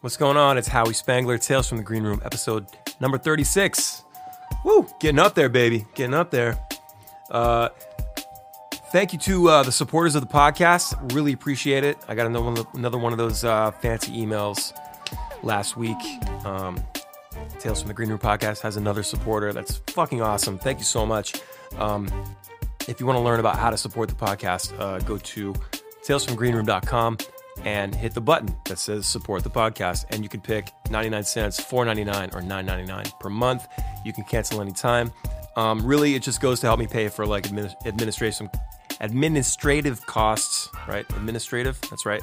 What's going on? It's Howie Spangler, Tales from the Green Room, episode number 36. Woo! Getting up there, baby. Getting up there. Uh, thank you to uh, the supporters of the podcast. Really appreciate it. I got another one, another one of those uh, fancy emails last week. Um, Tales from the Green Room podcast has another supporter. That's fucking awesome. Thank you so much. Um, if you want to learn about how to support the podcast, uh, go to talesfromgreenroom.com and hit the button that says support the podcast. And you can pick 99 cents, 4.99, or 9.99 per month. You can cancel anytime. Um, really, it just goes to help me pay for like admin- administration, administrative costs, right? Administrative, that's right.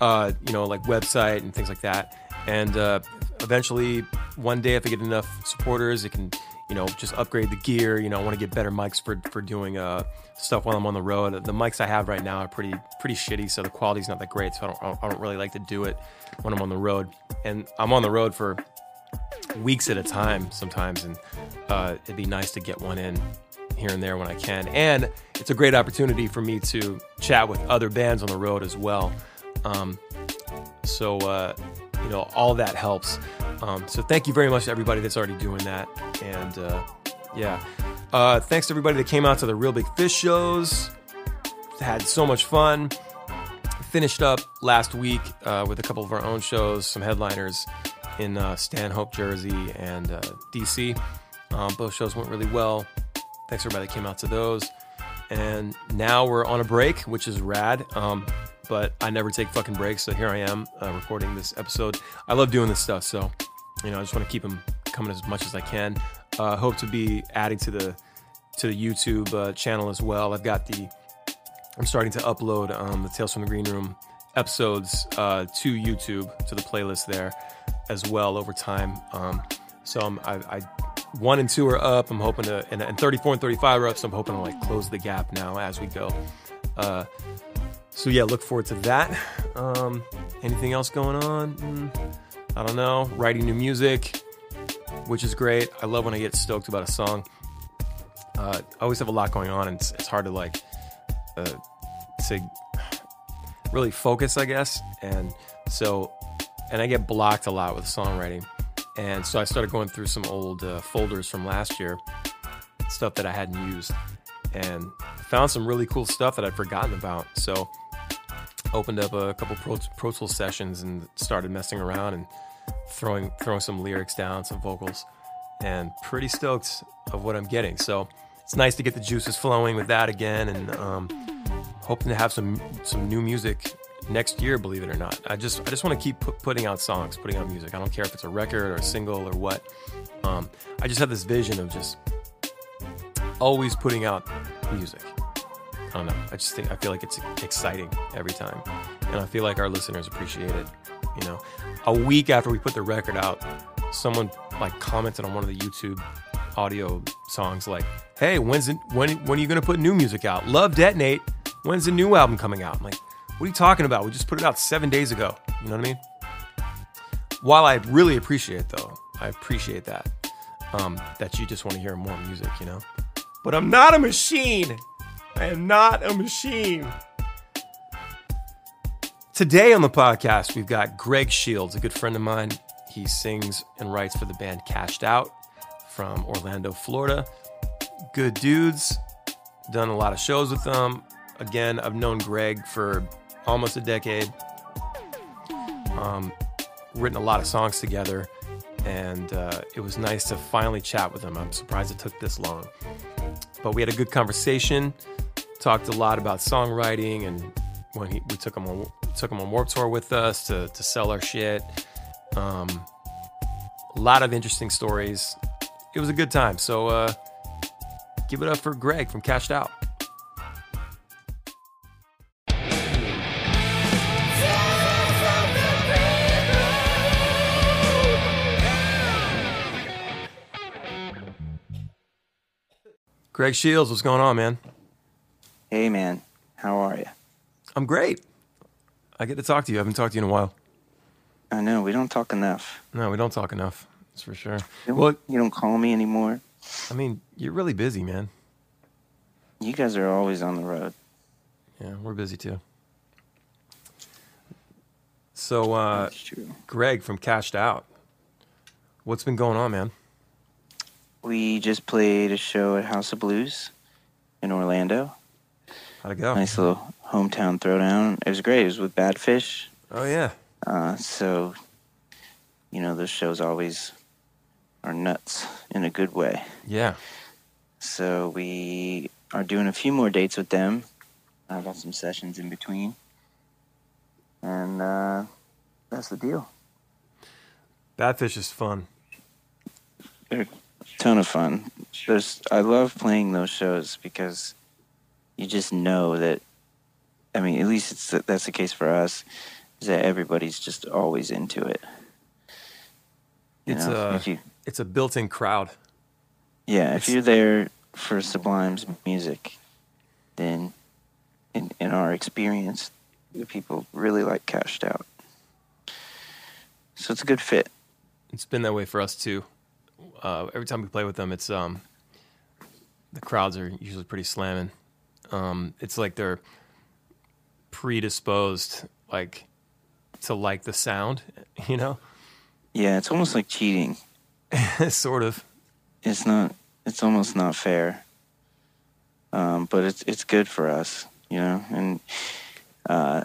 Uh, you know, like website and things like that. And uh, eventually, one day, if I get enough supporters, it can you know, just upgrade the gear. You know, I want to get better mics for for doing uh, stuff while I'm on the road. The mics I have right now are pretty pretty shitty, so the quality's not that great. So I don't I don't really like to do it when I'm on the road, and I'm on the road for weeks at a time sometimes, and uh, it'd be nice to get one in here and there when I can. And it's a great opportunity for me to chat with other bands on the road as well. Um, so uh, you know, all that helps. Um, so thank you very much to everybody that's already doing that. And uh, yeah, uh, thanks to everybody that came out to the Reel Big Fish shows. Had so much fun. Finished up last week uh, with a couple of our own shows, some headliners in uh, Stanhope, Jersey, and uh, DC. Um, both shows went really well. Thanks everybody that came out to those. And now we're on a break, which is rad. Um, but I never take fucking breaks. So here I am uh, recording this episode. I love doing this stuff. So, you know, I just want to keep them coming as much as I can. Uh, hope to be adding to the to the YouTube uh, channel as well. I've got the I'm starting to upload um, the Tales from the Green Room episodes uh, to YouTube to the playlist there as well over time. Um, so I'm, I, I one and two are up. I'm hoping to and, and 34 and 35 are up. So I'm hoping to like close the gap now as we go. Uh, so yeah, look forward to that. Um, anything else going on? Mm, I don't know. Writing new music, which is great. I love when I get stoked about a song. Uh, I always have a lot going on, and it's, it's hard to like uh, to really focus, I guess. And so, and I get blocked a lot with songwriting. And so I started going through some old uh, folders from last year, stuff that I hadn't used, and found some really cool stuff that I'd forgotten about. So opened up a couple Pro, Pro Tools sessions and started messing around and throwing throwing some lyrics down, some vocals, and pretty stoked of what I'm getting. So it's nice to get the juices flowing with that again, and um, hoping to have some some new music next year. Believe it or not, I just I just want to keep putting out songs, putting out music. I don't care if it's a record or a single or what. Um, I just have this vision of just always putting out music. I don't know. I just think I feel like it's exciting every time, and I feel like our listeners appreciate it. You know, a week after we put the record out, someone like commented on one of the YouTube audio songs like, "Hey, when's it, when when are you gonna put new music out? Love Detonate. When's the new album coming out?" I'm like, "What are you talking about? We just put it out seven days ago." You know what I mean? While I really appreciate though, I appreciate that um, that you just want to hear more music. You know, but I'm not a machine. I am not a machine. Today on the podcast, we've got Greg Shields, a good friend of mine. He sings and writes for the band Cashed Out from Orlando, Florida. Good dudes. Done a lot of shows with them. Again, I've known Greg for almost a decade. Um, written a lot of songs together, and uh, it was nice to finally chat with him. I'm surprised it took this long. But we had a good conversation talked a lot about songwriting and when he, we took him on took him on Warped Tour with us to, to sell our shit. Um, a lot of interesting stories. It was a good time. So uh, give it up for Greg from Cashed Out. Greg Shields, what's going on, man? Hey, man. How are you? I'm great. I get to talk to you. I haven't talked to you in a while. I know. We don't talk enough. No, we don't talk enough. That's for sure. You well, you don't call me anymore. I mean, you're really busy, man. You guys are always on the road. Yeah, we're busy too. So, uh. Greg from Cashed Out, what's been going on, man? We just played a show at House of Blues in Orlando. How'd it go? Nice little hometown throwdown. It was great. It was with Badfish. Oh yeah, Uh, so, you know, those shows always are nuts in a good way. yeah. So we are doing a few more dates with them. I got some sessions in between, and uh, that's the deal. Badfish is fun. They're A ton of fun. There's, I love playing those shows because you just know that. I mean, at least it's that's the case for us. Is that everybody's just always into it. You It's know, if you, it's a built-in crowd. Yeah, It's- if you're there for Sublime's music, then in in our experience, the people really like Cashed Out. So it's a good fit. It's been that way for us too. Uh, every time we play with them, it's um, the crowds are usually pretty slamming. Um, it's like they're predisposed, like to like the sound, you know, Yeah, it's almost like cheating. sort of. It's not. It's almost not fair. Um, but it's it's good for us, you know. And uh,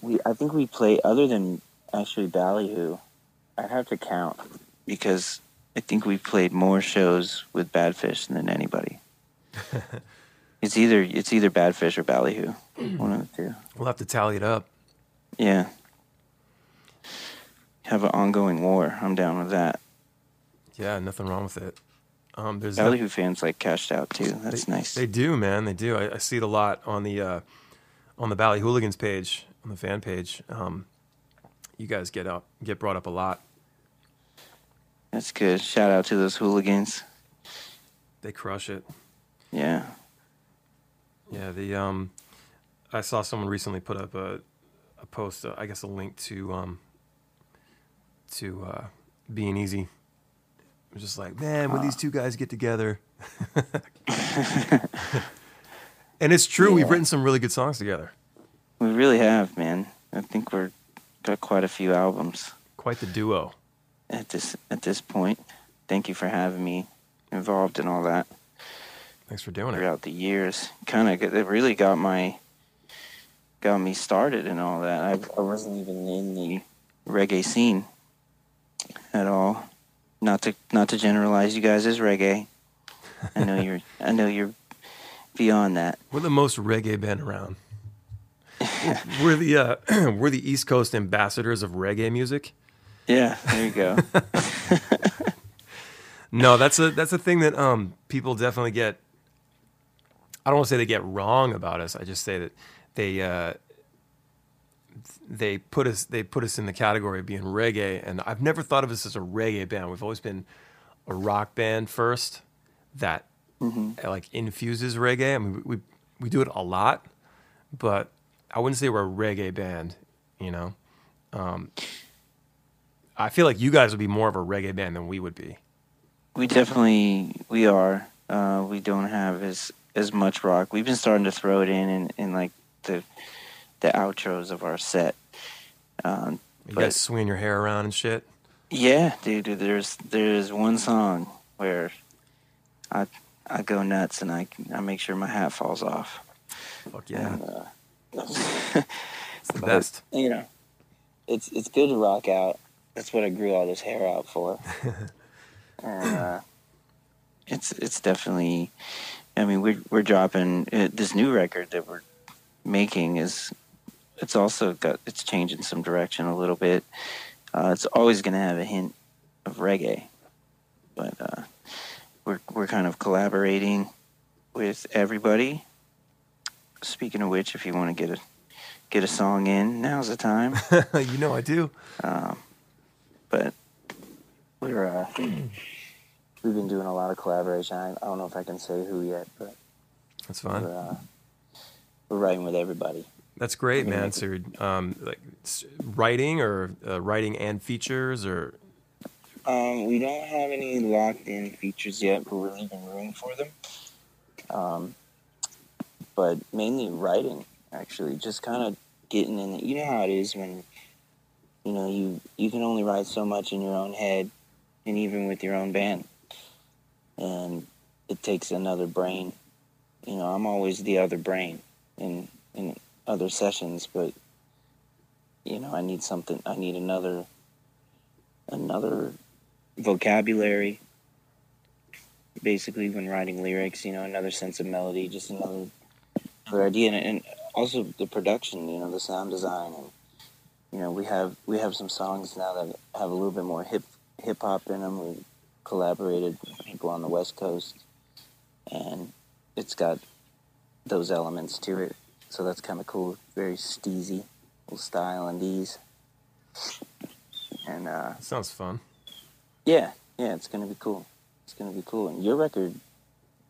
we I think we play other than actually Ballyhoo. I'd have to count because I think we played more shows with Badfish than anybody. it's either it's either Badfish or Ballyhoo, one of the two. We'll have to tally it up. Yeah. Have an ongoing war. I'm down with that. Yeah, nothing wrong with it. Um, there's Ballyhoo fans like cashed out too. That's they, nice. They do, man. They do. I, I see it a lot on the uh, on the Ballyhooligans page, on the fan page. Um, you guys get up, get brought up a lot. That's good. Shout out to those hooligans. They crush it. Yeah. Yeah, the um, I saw someone recently put up a a post, uh, I guess a link to um, to uh, being easy. Was just like, man, when these two guys get together, and it's true. We've written some really good songs together. We really have, man. I think we're got quite a few albums Quite the duo. at this at this point. Thank you for having me involved in all that Thanks for doing it. throughout the years. Kind of, it really got my got me started and all that. I, I wasn't even in the reggae scene at all. Not to not to generalize you guys as reggae. I know you're I know you're beyond that. We're the most reggae band around. we're the uh, we're the East Coast ambassadors of reggae music. Yeah, there you go. No, that's a that's a thing that um people definitely get. I don't want to say they get wrong about us. I just say that they uh, they put us they put us in the category of being reggae, and I've never thought of us as a reggae band. We've always been a rock band first that hmm uh, like infuses reggae. I mean, we we do it a lot, but I wouldn't say we're a reggae band. You know, um, I feel like you guys would be more of a reggae band than we would be. We definitely we are. Uh, we don't have as as much rock. We've been starting to throw it in in, in like the the outros of our set. Um, You But- guys swinging your hair around and shit. yeah, dude. There's there's one song where I I go nuts and I I make sure my hat falls off. Fuck yeah, And, uh, it's the best. you know, it's it's good to rock out. That's what I grew all this hair out for. and uh, it's it's definitely. I mean, we're we're dropping uh, this new record that we're making is. It's also got it's changing some direction a little bit. Uh, it's always going to have a hint of reggae, but uh, we're we're kind of collaborating with everybody. Speaking of which, if you want to get a get a song in, now's the time. you know I do. Um, but we're uh, we've been doing a lot of collaboration. I, I don't know if I can say who yet, but That's fine. we're uh, we're writing with everybody. That's great, man. So, um, like writing or uh, writing and features or Um, we don't have any locked in features yet, but we're leaving room for them. Um, but mainly writing, actually, just kind of getting in. You know how it is when you know, you you can only write so much in your own head, and even with your own band, and it takes another brain. You know, I'm always the other brain in in other sessions, but you know, I need something. I need another another vocabulary. Basically, when writing lyrics, you know, another sense of melody, just another another idea, and, and also the production. You know, the sound design, and you know, we have we have some songs now that have a little bit more hip hip hop in them. We collaborated with people on the West Coast, and it's got those elements to it. So that's kind of cool. Very steezy, little style and ease. And uh, Sounds fun. yeah, yeah, it's gonna be cool. It's gonna be cool. And your record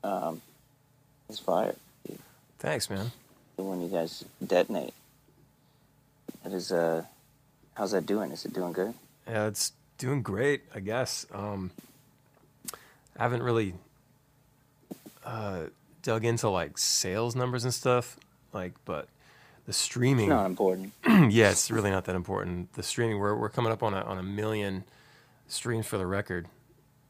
um, is fire. dude. Thanks, man. The one you guys detonate. That is uh, how's that doing? Is it doing good? Yeah, it's doing great, I guess. Um, I haven't really uh, dug into like sales numbers and stuff, like, but the streaming, It's Not important. yeah, it's really not that important. The streaming, we're we're coming up on a on a million streams for the record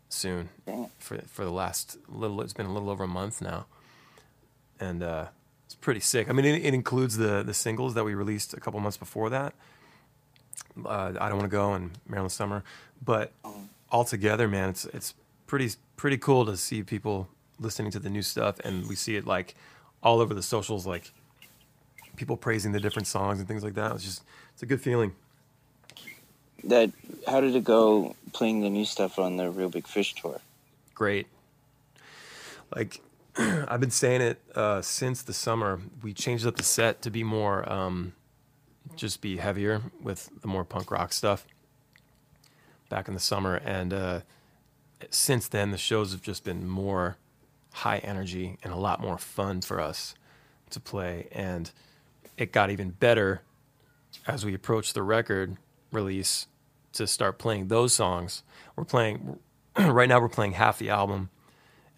soon. Damn. For for the last little, it's been a little over a month now, and uh, it's pretty sick. I mean, it, it includes the the singles that we released a couple months before that. Uh, I don't want to go and Maryland Summer, but altogether, man, it's it's pretty pretty cool to see people listening to the new stuff, and we see it like all over the socials, like people praising the different songs and things like that. It's just it's a good feeling. That how did it go playing the new stuff on the Reel Big Fish tour? great. Like I've been saying it uh, since the summer. We changed up the set to be more, um, just be heavier with the more punk rock stuff. Back in the summer, and uh, since then the shows have just been more high energy and a lot more fun for us to play. And it got even better as we approached the record release to start playing those songs. We're playing right now. We're playing half the album,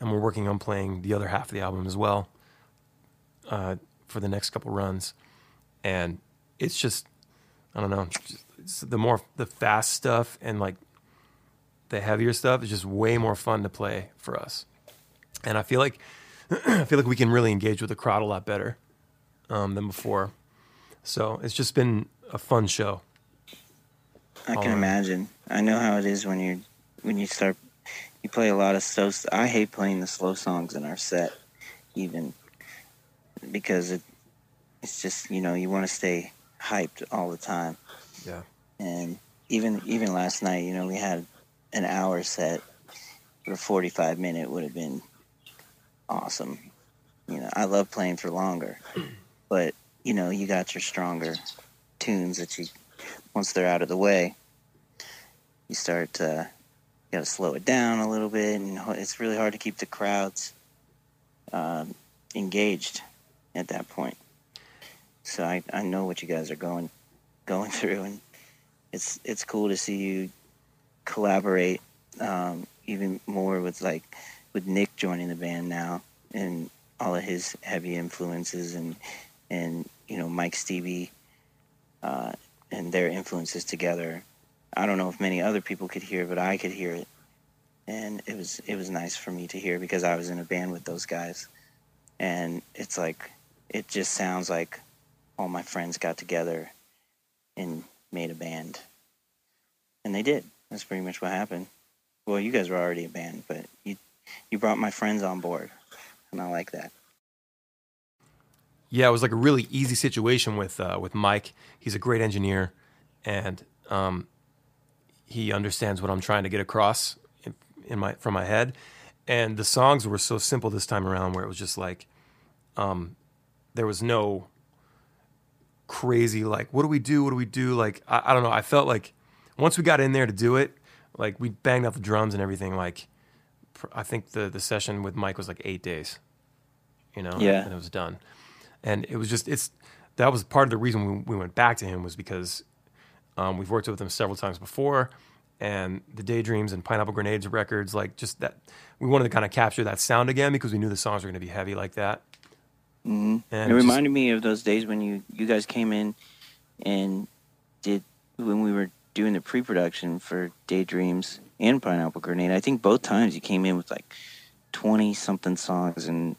and we're working on playing the other half of the album as well uh, for the next couple runs. And it's just, I don't know, the more the fast stuff and like the heavier stuff is just way more fun to play for us. And I feel like I feel like we can really engage with the crowd a lot better um, than before. So it's just been a fun show. I can imagine. I know how it is when you when you start you play a lot of slow. I hate playing the slow songs in our set, even because it it's just you know you want to stay hyped all the time. Yeah. And even even last night, you know, we had an hour set, forty five minute would have been awesome. You know, I love playing for longer, but you know, you got your stronger tunes that you once they're out of the way, you start uh, you got to slow it down a little bit, and it's really hard to keep the crowds um, engaged at that point. So I, I know what you guys are going going through, and it's it's cool to see you collaborate um, even more with like with Nick joining the band now, and all of his heavy influences, and and you know Mike Stevie. Uh, and their influences together. I don't know if many other people could hear, but I could hear it, and it was it was nice for me to hear because I was in a band with those guys, and it's like it just sounds like all my friends got together and made a band, and they did. That's pretty much what happened. Well, you guys were already a band, but you you brought my friends on board, and I like that. Yeah, it was like a really easy situation with uh, with Mike. He's a great engineer, and um, he understands what I'm trying to get across in, in my from my head. And the songs were so simple this time around, where it was just like, um, there was no crazy like, what do we do? What do we do? Like, I, I don't know. I felt like once we got in there to do it, like we banged out the drums and everything. Like, pr- I think the the session with Mike was like eight days, you know, Yeah. and it was done and it was just it's that was part of the reason we, we went back to him was because um, we've worked with him several times before and the daydreams and pineapple grenades records like just that we wanted to kind of capture that sound again because we knew the songs were going to be heavy like that hmm and it just- reminded me of those days when you you guys came in and did when we were doing the pre-production for Daydreams and Pineapple Grenade, I think both times you came in with like twenty something songs and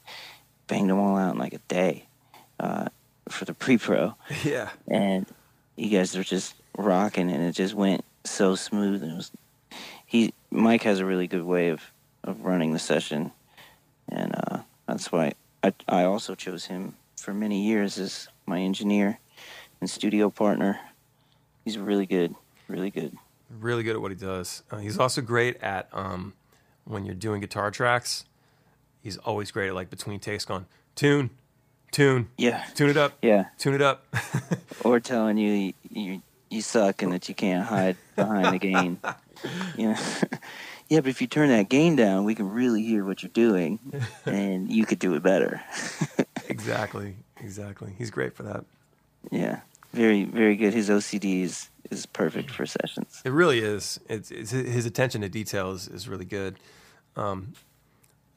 banged them all out in like a day uh, for the pre-pro. Yeah. And you guys were just rocking, and it just went so smooth. And it was he Mike has a really good way of of running the session, and uh, that's why I I also chose him for many years as my engineer and studio partner. He's really good, really good. Really good at what he does. Uh, he's also great at um, when you're doing guitar tracks. He's always great at like between takes, going tune, tune, Yeah, tune it up, yeah. tune it up. Or telling you you you, suck and that you can't hide behind the gain. Know. Yeah, but if you turn that gain down, we can really hear what you're doing, and you could do it better. exactly, exactly. He's great for that. Yeah, very, very good. His OCD is, is perfect for sessions. It really is. It's, it's his attention to detail is, is really good. Um,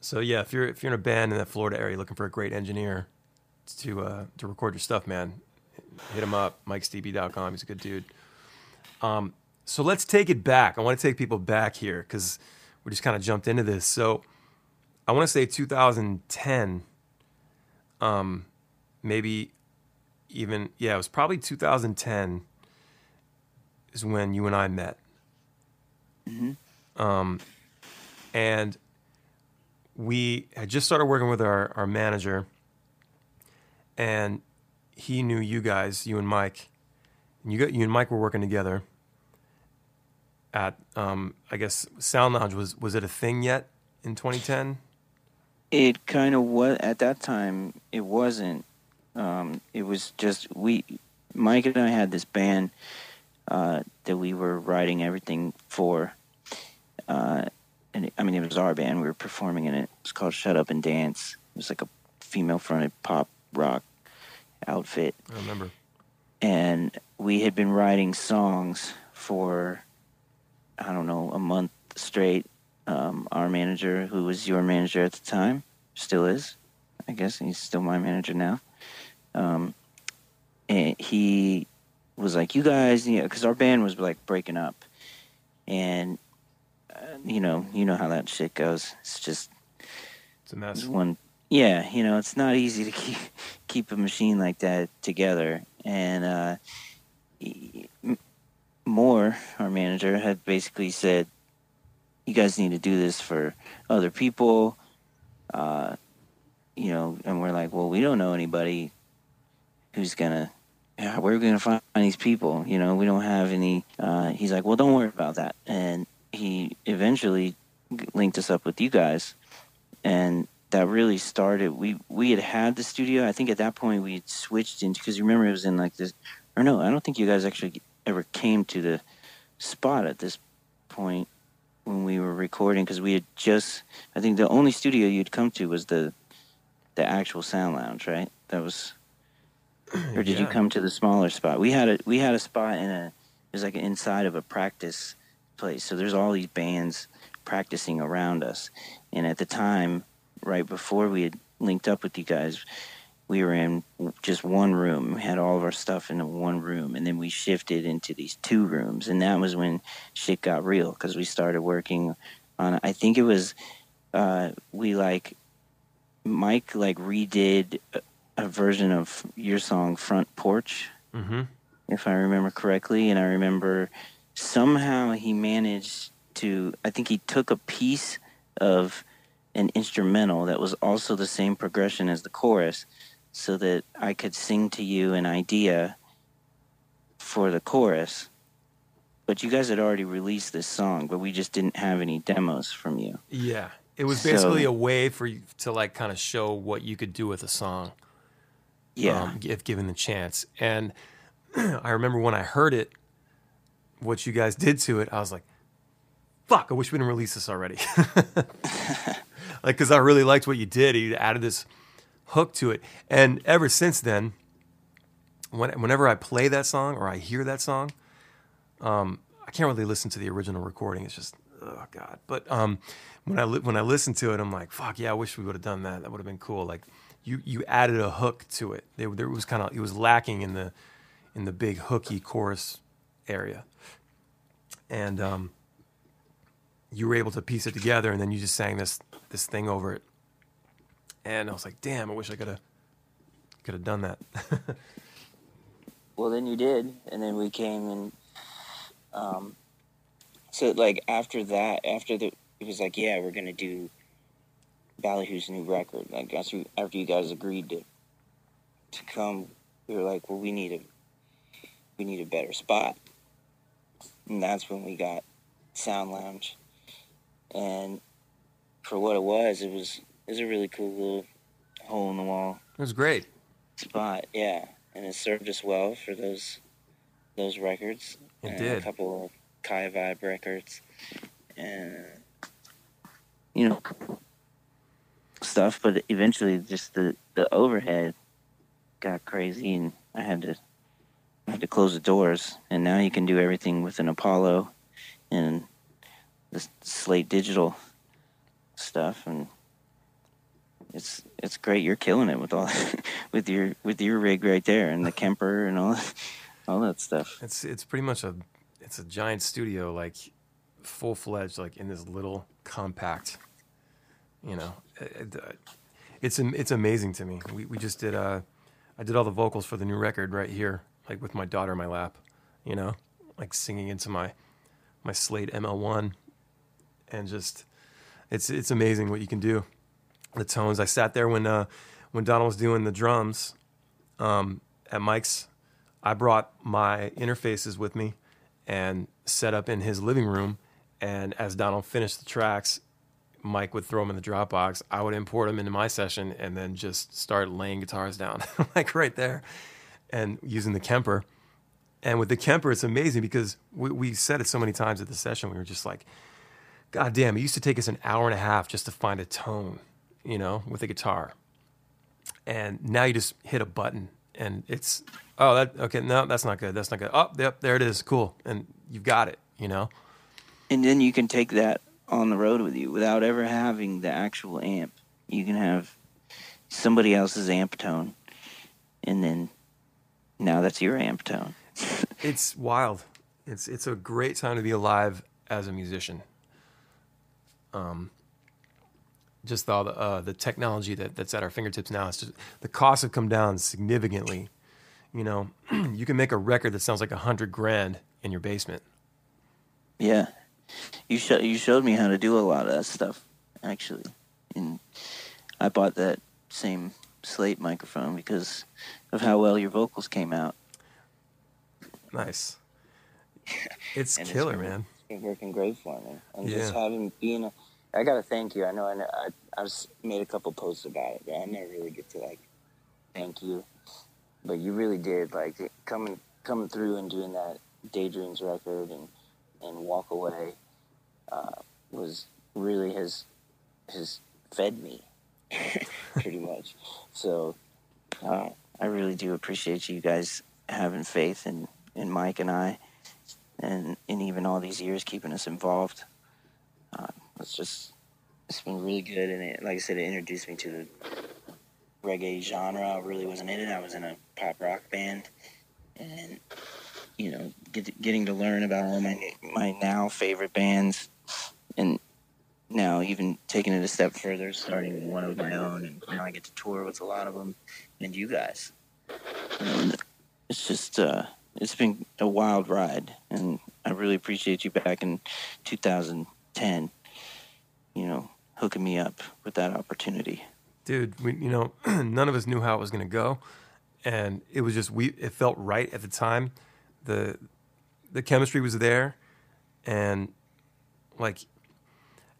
so yeah, if you're if you're in a band in that Florida area looking for a great engineer to uh, to record your stuff, man, hit him up. MikeStevie.com. He's a good dude. Um, so let's take it back. I want to take people back here because we just kind of jumped into this. So I want to say 2010, um, maybe even yeah, it was probably 2010 is when you and I met. Um, and we had just started working with our, our manager, and he knew you guys, you and Mike. And you got you and Mike were working together at um, I guess Sound Lounge was was it a thing yet in 2010? It kind of was at that time. It wasn't. Um, it was just we, Mike and I had this band uh, that we were writing everything for. Uh, and it, I mean, it was our band. We were performing in it. It was called Shut Up and Dance. It was like a female-fronted pop rock outfit. I remember. and we had been writing songs for I don't know a month straight. Um, our manager, who was your manager at the time, still is, I guess he's still my manager now. Um, and he was like, "You guys, you know, because our band was like breaking up, and uh, you know, you know how that shit goes. It's just It's a mess. it's one yeah you know it's not easy to keep keep a machine like that together and uh he- Moore, our manager, had basically said, "You guys need to do this for other people." Uh, you know, and we're like, "Well, we don't know anybody who's gonna. Yeah, where are we gonna find these people? You know, we don't have any." Uh, he's like, "Well, don't worry about that." And he eventually linked us up with you guys, and that really started. We we had had the studio. I think at that point we switched into because you remember it was in like this. Or no, I don't think you guys actually ever came to the spot at this point when we were recording because we had just. I think the only studio you'd come to was the the actual sound lounge, right? That was. Or did you come to the smaller spot? We had a we had a spot in a it was like inside of a practice place. So there's all these bands practicing around us. And at the time, right before we had linked up with you guys, we were in just one room. We had all of our stuff in one room, and then we shifted into these two rooms, and that was when shit got real because we started working on. I think it was uh, we like Mike like redid a, version of your song "Front Porch." Mm-hmm. if I remember correctly. And I remember somehow he managed to, I think he took a piece of an instrumental that was also the same progression as the chorus so that I could sing to you an idea for the chorus. But you guys had already released this song, but we just didn't have any demos from you. Yeah. It was So- basically a way for you to like kind of show what you could do with a song. Yeah. um, if given the chance. And I remember when I heard it, what you guys did to it, I was like, "Fuck! I wish we didn't release this already." like, because I really liked what you did. You added this hook to it, and ever since then, when, whenever I play that song or I hear that song, um, I can't really listen to the original recording. It's just, oh god. But um, when I li- when I listen to it, I'm like, fuck yeah, I wish we would have done that. That would have been cool. Like you you added a hook to it. There, there was kind of it was lacking in the in the big hooky chorus area. and um, you were able to piece it together, and then you just sang this this thing over it. And I was like, damn, I wish I could have could have done that. well, then you did, and then we came and um, so like after that, after the it was like, yeah, we're gonna do Ballyhoo's new record. Like after after you guys agreed to to come, we were like, well, we need a we need a better spot, and that's when we got Sound Lounge, and for what it was, it was it was a really cool little hole in the wall. It was great spot, yeah, and it served us well for those those records. It did a couple of Kai Vibe records, and you know stuff. But eventually, just the the overhead got crazy, and I had to I had to close the doors. And now you can do everything with an Apollo and the Slate Digital stuff, and it's it's great. You're killing it with all with your with your rig right there and the Kemper and all all that stuff. It's it's pretty much a it's a giant studio, like full fledged, like in this little compact. You know, it, it, it's it's amazing to me. We we just did uh, I did all the vocals for the new record right here, like with my daughter in my lap. You know, like singing into my my Slate ML1, and just it's it's amazing what you can do. The tones. I sat there when uh, when Donald was doing the drums um, at Mike's. I brought my interfaces with me and set up in his living room. And as Donald finished the tracks, Mike would throw them in the Dropbox. I would import them into my session and then just start laying guitars down, like right there, and using the Kemper. And with the Kemper, it's amazing because we, we said it so many times at the session. We were just like, God damn, it used to take us an hour and a half just to find a tone, you know, with a guitar. And now you just hit a button and it's oh that okay no that's not good that's not good oh yep there it is cool and you've got it you know and then you can take that on the road with you without ever having the actual amp you can have somebody else's amp tone and then now that's your amp tone it's wild it's it's a great time to be alive as a musician um just all the uh, the technology that, that's at our fingertips now. It's just the costs have come down significantly. You know, you can make a record that sounds like a hundred grand in your basement. Yeah, you showed you showed me how to do a lot of that stuff actually, and I bought that same slate microphone because of how well your vocals came out. Nice. It's killer, it's been, man. It's been working great for me, and yeah. just having being a I gotta thank you. I know I know, I I've made a couple posts about it, but I never really get to like thank you. But you really did like coming coming through and doing that daydreams record and and walk away uh, was really has has fed me pretty much. So uh, I really do appreciate you guys having faith in in Mike and I, and and even all these years keeping us involved. Uh, it's just it's been really good, and it, like I said, it introduced me to the reggae genre. I really wasn't in it. I was in a pop rock band, and you know, get, getting to learn about all my my now favorite bands, and now even taking it a step further, starting one of my own, and now I get to tour with a lot of them, and you guys. And it's just uh, it's been a wild ride, and I really appreciate you back in 2010 you know, hooking me up with that opportunity. Dude, we, you know, none of us knew how it was going to go, and it was just we. It felt right at the time. the The chemistry was there, and like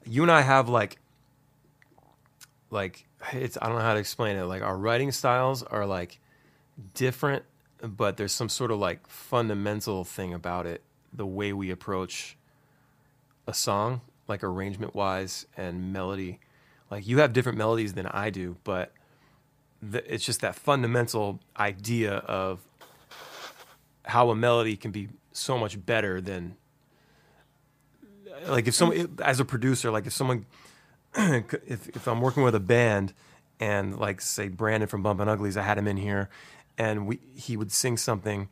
you and I have like like it's I don't know how to explain it. Like our writing styles are like different, but there's some sort of like fundamental thing about it, the way we approach a song like arrangement wise and melody. Like you have different melodies than I do, but the, it's just that fundamental idea of how a melody can be so much better than like if someone as a producer like if someone if if I'm working with a band and like say Brandon from Bumpin Uglies I had him in here and we he would sing something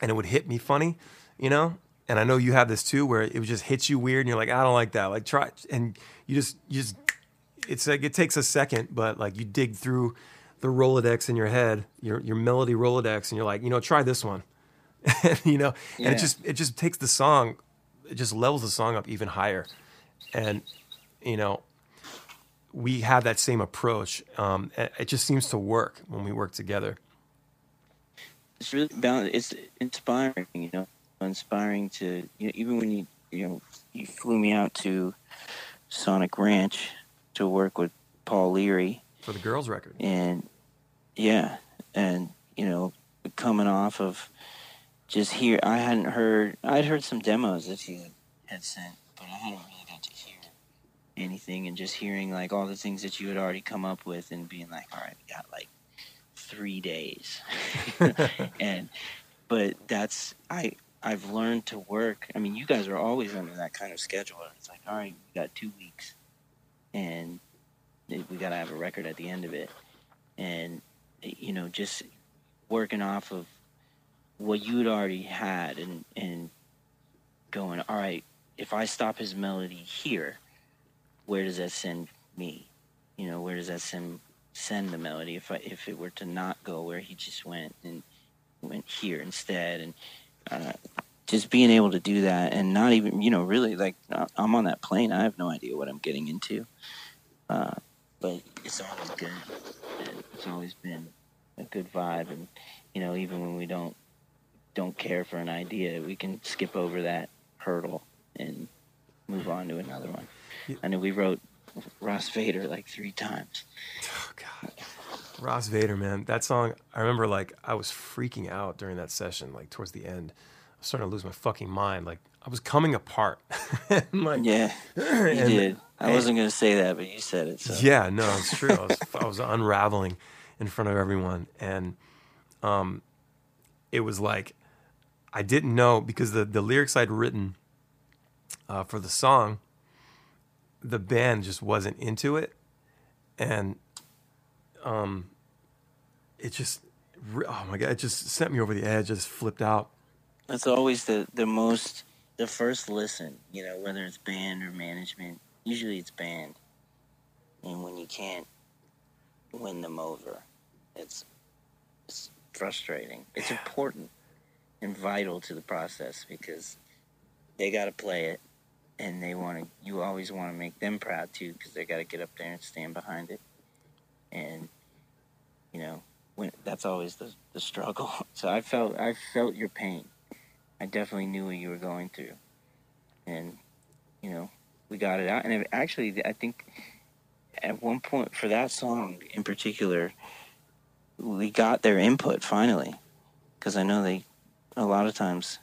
and it would hit me funny you know and I know you have this too, where it just hits you weird, and you're like, I don't like that. Like try, and you just you just it's like it takes a second, but like you dig through the Rolodex in your head, your your melody Rolodex, and you're like, you know, try this one, you know, and Yeah. it just it just takes the song, it just levels the song up even higher, and you know, we have that same approach. Um, it just seems to work when we work together. it's really bound. It's inspiring, you know, inspiring to you know, even when you you know you flew me out to Sonic Ranch to work with Paul Leary, For the girls' record, and yeah, and you know, coming off of just hear. I hadn't heard. I'd heard some demos that you had sent, but I hadn't really got to hear anything. And just hearing like all the things that you had already come up with, and being like, all right, we got like three days, and but that's I. I've learned to work. I mean, you guys are always under that kind of schedule. It's like, all right, we got two weeks, and we got to have a record at the end of it and you know just working off of what you'd already had and and going all right if i stop his melody here where does that send me? You know where does that send send the melody? If i if it were to not go where he just went and went here instead and uh, just being able to do that and not even you know really like I- i'm on that plane i have no idea what i'm getting into uh, but it's always good. It's always been a good vibe and you know even when we don't don't care for an idea we can skip over that hurdle and move on to another one i know we wrote ross vader like three times Oh God, Ross Vader, man, that song. I remember like I was freaking out during that session. Like towards the end, I was starting to lose my fucking mind. Like I was coming apart. Like, yeah you and- did i and- wasn't going to say that but you said it so Yeah, no, it's true. I was, I was unraveling in front of everyone, and um, it was like I didn't know because the the lyrics I'd written uh, for the song, the band just wasn't into it, and um, it just oh my god, it just sent me over the edge. I just flipped out. that's always the the most the first listen you know whether it's band or management usually it's band. And when you can't win them over it's it's frustrating. It's important and vital to the process because they got to play it and they want to you always want to make them proud too because they got to get up there and stand behind it. And you know when that's always the, the struggle. So i felt i felt your pain. I definitely knew what you were going through, and you know, we got it out. And it, actually, I think at one point for that song in particular, we got their input finally, because I know they a lot of times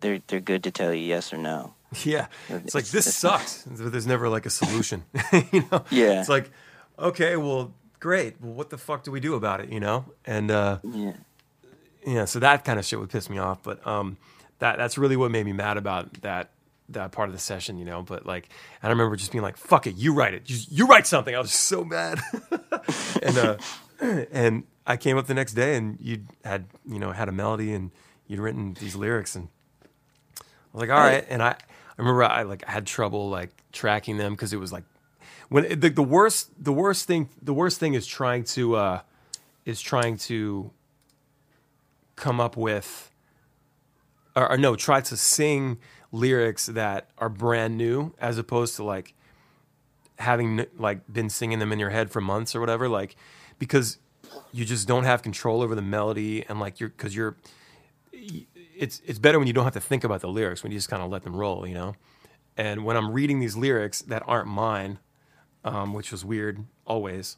they're they're good to tell you yes or no. Yeah, it's like this it's- sucks. but There's never like a solution. you know? Yeah. It's like, okay, well, great. Well, what the fuck do we do about it? You know? And uh, Yeah, yeah, so that kind of shit would piss me off. But um, that that's really what made me mad about that that part of the session. You know? But like, and I remember just being like, "Fuck it, you write it. Just, you write something." I was so mad. and uh, and I came up the next day, and you had you know had a melody, and you'd written these lyrics, and I was like, all right. And I, I remember I like I had trouble like tracking them because it was like when the, the worst the worst thing the worst thing is trying to uh is trying to come up with or, or no try to sing lyrics that are brand new as opposed to like having like been singing them in your head for months or whatever like because you just don't have control over the melody and like you're because you're it's it's better when you don't have to think about the lyrics when you just kind of let them roll you know and when i'm reading these lyrics that aren't mine um, which was weird always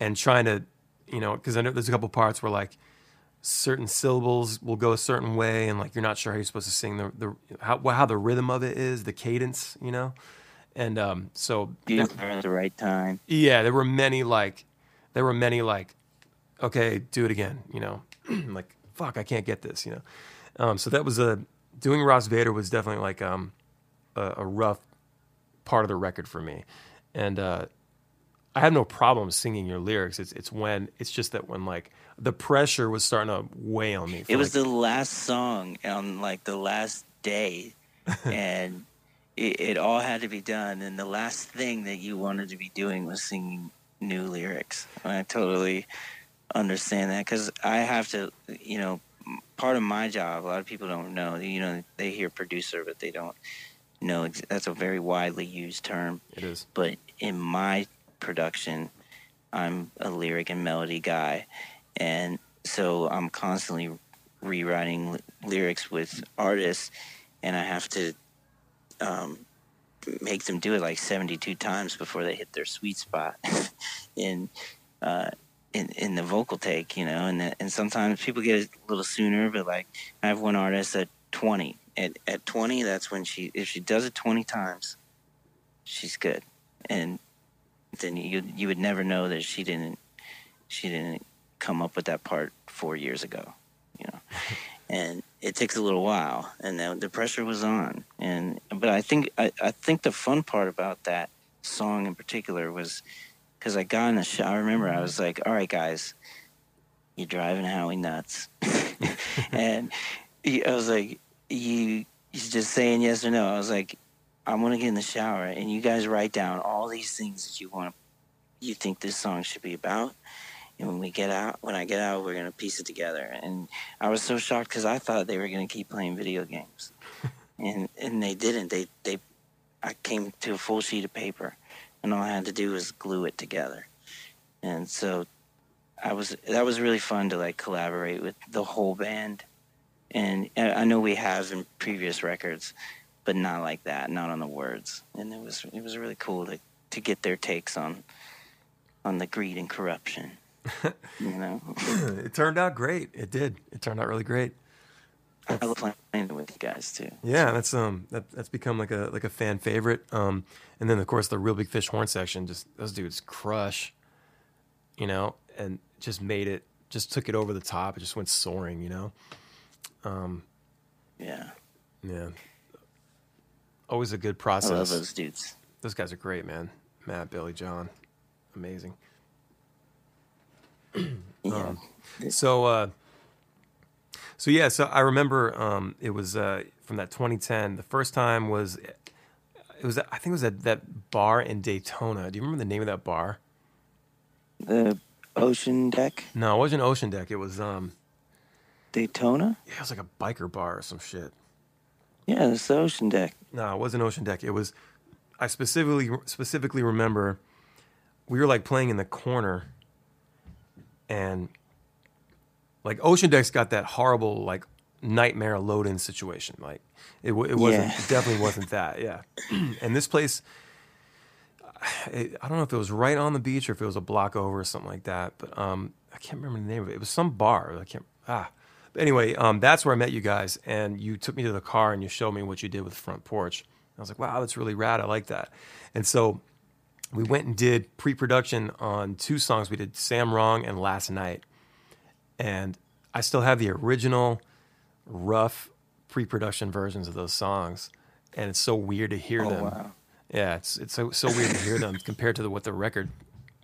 and trying to you know because i know there's a couple parts where like certain syllables will go a certain way and like you're not sure how you're supposed to sing the, the how, how the rhythm of it is the cadence you know and um, so that- at the right time. yeah, there were many like, there were many like, okay, do it again. You know, like fuck, I can't get this. You know, um, so that was a doing Ross Vader was definitely like um, a, a rough part of the record for me, and uh, I have no problem singing your lyrics. It's it's when it's just that when like the pressure was starting to weigh on me. It was like, the last song on like the last day, and it, it all had to be done. And the last thing that you wanted to be doing was singing new lyrics. I totally understand that because I have to, you know, part of my job. A lot of people don't know. You know, they hear producer, but they don't know. That's a very widely used term. It is. But in my production, I'm a lyric and melody guy, and so I'm constantly rewriting lyrics with artists, and I have to um, make them do it like 72 times before they hit their sweet spot in uh, in in the vocal take, you know. And and sometimes people get it a little sooner, but like I have one artist at 20. At at 20, that's when she if she does it 20 times, she's good, and then you you would never know that she didn't she didn't come up with that part four years ago, you know. And it takes a little while, and the, the pressure was on. And but I think I, I think the fun part about that song in particular was because I got in the shower. I remember I was like, "All right, guys, you're driving Howie nuts," and he, I was like, "You." He's just saying yes or no. I was like, I'm gonna get in the shower, and you guys write down all these things that you want, you think this song should be about, and when we get out, when I get out, we're gonna piece it together. And I was so shocked because I thought they were gonna keep playing video games, and and they didn't. They they, I came to a full sheet of paper, and all I had to do was glue it together, and so, I was that was really fun to like collaborate with the whole band, and I know we have in previous records, but not like that, not on the words. And it was it was really cool to to get their takes on on the greed and corruption. you know, it turned out great. It did. It turned out really great. I love playing with you guys too. Yeah, that's um that, that's become like a like a fan favorite. Um, and then of course the Reel Big Fish horn section, just those dudes crush, you know, and just made it, just took it over the top. It just went soaring, you know. Um, yeah, yeah. Always a good process. I love those dudes. Those guys are great, man. Matt, Billy, John, amazing. yeah. Um, so, uh, so yeah, so I remember um, it was uh, from that 2010. The first time was it was I think it was at that bar in Daytona. Do you remember the name of that bar? The Ocean Deck. No, it wasn't Ocean Deck. It was um, Daytona. Yeah, it was like a biker bar or some shit. Yeah, it's the Ocean Deck. No, it wasn't Ocean Deck. It was. I specifically specifically remember we were like playing in the corner and like Ocean Deck's got that horrible like nightmare load in situation. Like it, it wasn't yeah. it definitely wasn't that. Yeah, and this place. It, I don't know if it was right on the beach or if it was a block over or something like that, but um, I can't remember the name of it. It was some bar. I can't. Ah, but anyway, um, that's where I met you guys, and you took me to the car and you showed me what you did with the front porch. I was like, wow, that's really rad. I like that. And so we went and did pre-production on two songs. We did "Sam Wrong" and "Last Night," and I still have the original rough pre-production versions of those songs, and it's so weird to hear oh, them. Wow. Yeah, it's it's so so weird to hear them compared to the, what the record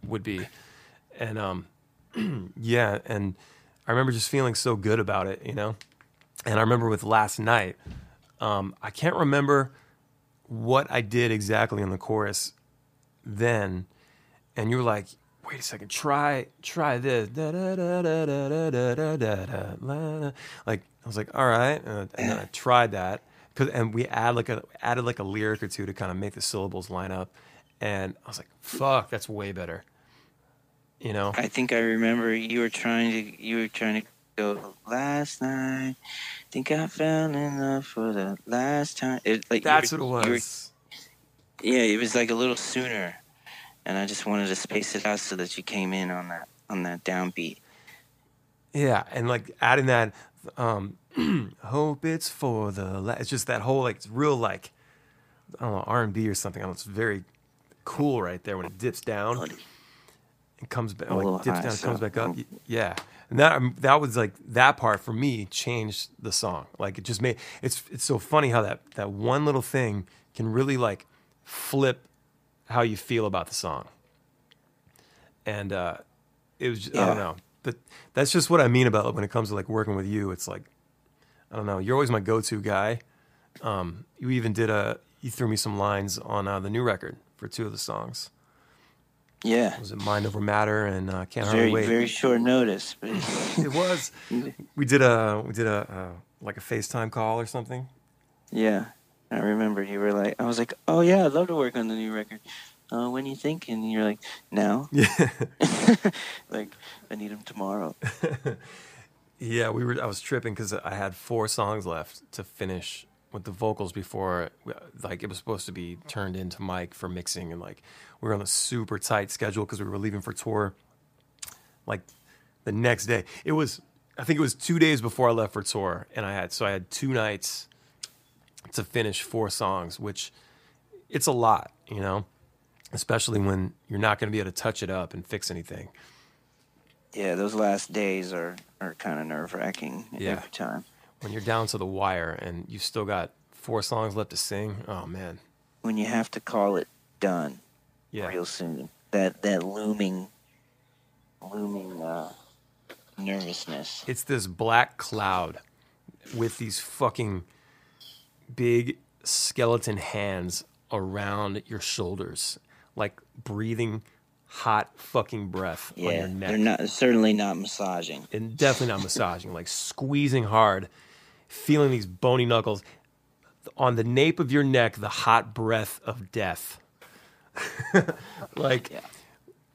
would be, and um, yeah, and I remember just feeling so good about it, you know. And I remember with last night, um, I can't remember what I did exactly in the chorus then, and you were like, "Wait a second, try try this." Like I was like, "All right," and then I tried that because and we add like a added like a lyric or two to kind of make the syllables line up, and I was like, "Fuck, that's way better." You know. I think I remember you were trying to you were trying to go last night. Think I fell in love for the last time. It, like that's were, what it was. Yeah, it was like a little sooner, and I just wanted to space it out so that you came in on that on that downbeat. Yeah, and like adding that, um, hope it's for the. La-. It's just that whole like it's real like, I don't know R and B or something. I don't know, it's very cool right there when it dips down and comes back, like dips down, comes back up. Yeah, and that um, that was like that part for me changed the song. Like it just made it's it's so funny how that that one little thing can really like flip how you feel about the song. And uh, it was just, yeah. I don't know. that that's just what I mean about when it comes to like working with you. It's like I don't know. You're always my go-to guy. Um, you even did a you threw me some lines on uh, the new record for two of the songs. Yeah. Was it Mind Over Matter and uh, Can't very, Hardly Wait? Very short notice, but it was. We did a we did a uh, like a FaceTime call or something. Yeah, I remember you were like, I was like, oh yeah, I'd love to work on the new record. Uh, when you think? And you're like, now. Yeah. like, I need them tomorrow. yeah, we were. I was tripping because I had four songs left to finish with the vocals before, like it was supposed to be turned into Mike for mixing, and like we were on a super tight schedule because we were leaving for tour. Like the next day, it was. I think it was two days before I left for tour, and I had so I had two nights to finish four songs, which it's a lot, you know, especially when you're not going to be able to touch it up and fix anything. Yeah, those last days are, are kind of nerve wracking Yeah. every time. When you're down to the wire and you've still got four songs left to sing, oh man, When you have to call it done yeah, real soon, that that looming, looming uh, nervousness. it's this black cloud with these fucking big skeleton hands around your shoulders, like breathing hot fucking breath on your neck. they're not certainly not massaging. and definitely not massaging, like squeezing hard, feeling these bony knuckles on the nape of your neck, the hot breath of death. like, Yeah.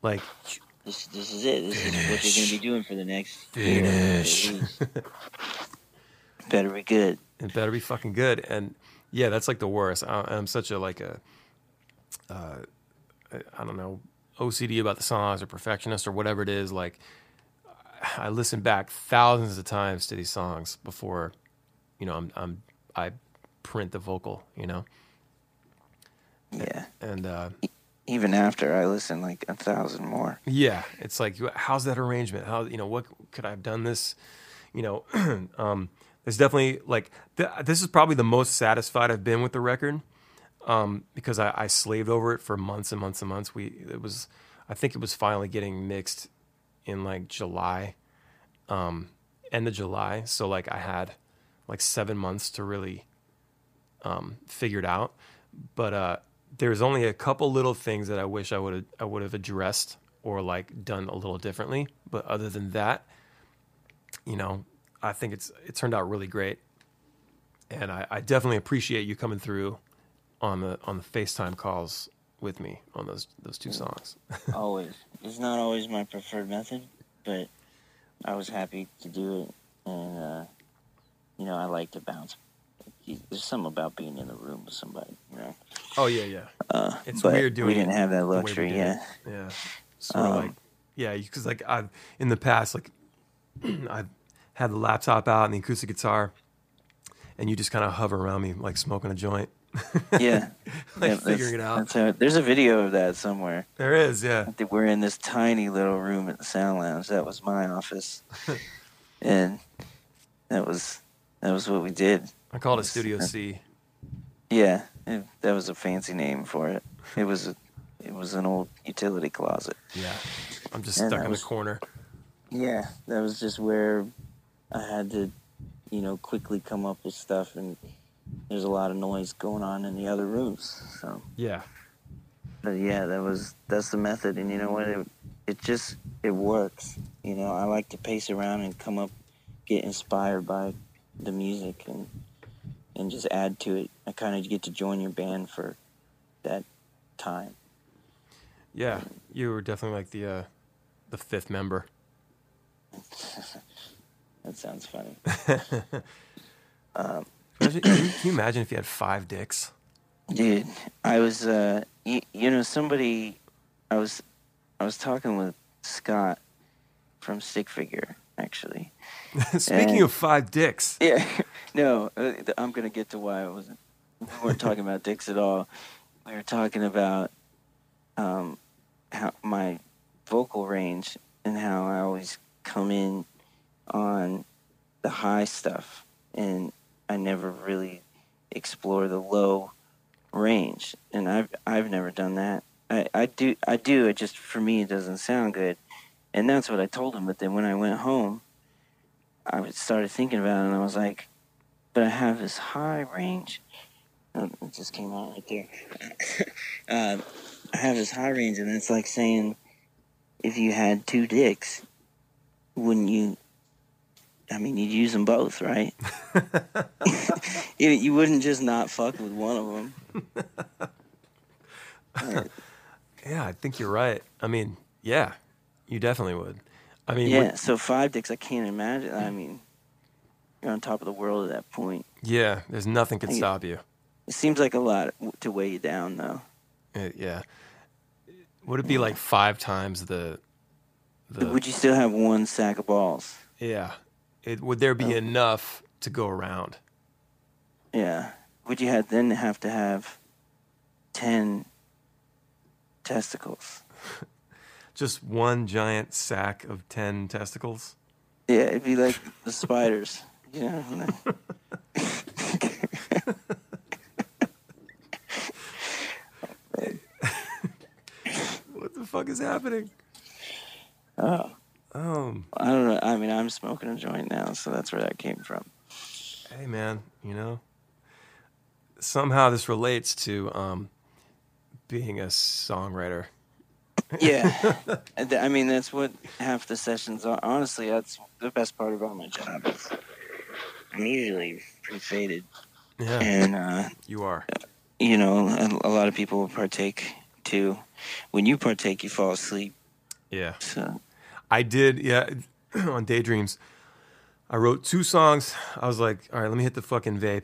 like This this is it. This is what you're gonna be doing for the next Finish. year. Better be good. It better be fucking good. And yeah, that's like the worst. I, I'm such a like a, uh, I don't know, OCD about the songs or perfectionist or whatever it is. Like, I listen back thousands of times to these songs before, you know, I'm, I'm I print the vocal, you know, Yeah. and uh, Even after I listen like a thousand more. Yeah, it's like how's that arrangement? How you know what could I have done this? You know, um, there's definitely like th- this is probably the most satisfied I've been with the record um, because I, I slaved over it for months and months and months. We it was I think it was finally getting mixed in like July, um, end of July. So like I had like seven months to really um, figure it out. But uh, there's only a couple little things that I wish I would I would have addressed or like done a little differently. But other than that, you know, I think it's it turned out really great, and I, I definitely appreciate you coming through on the on the FaceTime calls with me on those those two songs. always. It's not always my preferred method, but I was happy to do it, and uh, you know I like to bounce. There's something about being in the room with somebody, you know. Oh yeah, yeah. Uh, It's weird doing We didn't have that the way we luxury, yeah. it. Yeah. Sort of Um, like, yeah, because like I've in the past, like I've had the laptop out and the acoustic guitar, and you just kind of hover around me like smoking a joint. Yeah, like Yeah, figuring it out. how- there's a video of that somewhere. There is, yeah. I think We're in this tiny little room at the Sound Lounge. That was my office, and that was that was what we did. I called it a Studio uh, C. Yeah, it, that was a fancy name for it. It was a, it was an old utility closet. Yeah. I'm just And stuck in was- the corner. Yeah, that was just where I had to, you know, quickly come up with stuff, and there's a lot of noise going on in the other rooms. So, Yeah. but yeah, that was that's the method, and you know what? It it just it works. You know, I like to pace around and come up, get inspired by the music, and and just add to it. I kind of get to join your band for that time. Yeah. You were definitely like the uh the fifth member. That sounds funny. Imagine, can, you, can you imagine if you had five dicks? Dude, I was, uh, you, you know, somebody, I was, I was talking with Scott from Stick Figure, actually. Speaking And- of five dicks, Yeah, no, uh, I'm gonna get to why I wasn't. We weren't talking about dicks at all. We were talking about um, how my vocal range and how I always come in on the high stuff, and I never really explore the low range. And I've I've never done that. I, I do I do. It just for me it doesn't sound good. and that's what I told him. But then when I went home, I started thinking about it, and I was like, but I have this high range. Oh, it just came out right there. uh, I have this high range, and it's like saying, if you had two dicks, wouldn't you? I mean, you'd use them both, right? you, you wouldn't just not fuck with one of them. Yeah, I think you're right. I mean, yeah, you definitely would. I mean, Yeah, so five dicks, I can't imagine. I mean, you're on top of the world at that point. yeah, there's nothing could stop you. It seems like a lot to weigh you down, though. Uh, yeah. Would it be like five times the the Would you still have one sack of balls? Yeah. It would there be Oh. enough to go around? Yeah. Would you have then have to have ten testicles? Just one giant sack of 10 testicles? Yeah, it'd be like the spiders. You know. What the fuck is happening? Oh, Um, I don't know. I mean, I'm smoking a joint now, so that's where that came from. hey man, you know, somehow this relates to um being a songwriter. Yeah, I mean that's what half the sessions are. Honestly, that's the best part about my job. Is I'm usually pretty faded, Yeah, and uh, you are. you know, a, a lot of people will partake too. When you partake, you fall asleep. Yeah. So I did, yeah, on Daydreams. I wrote two songs. I was like, all right, let me hit the fucking vape.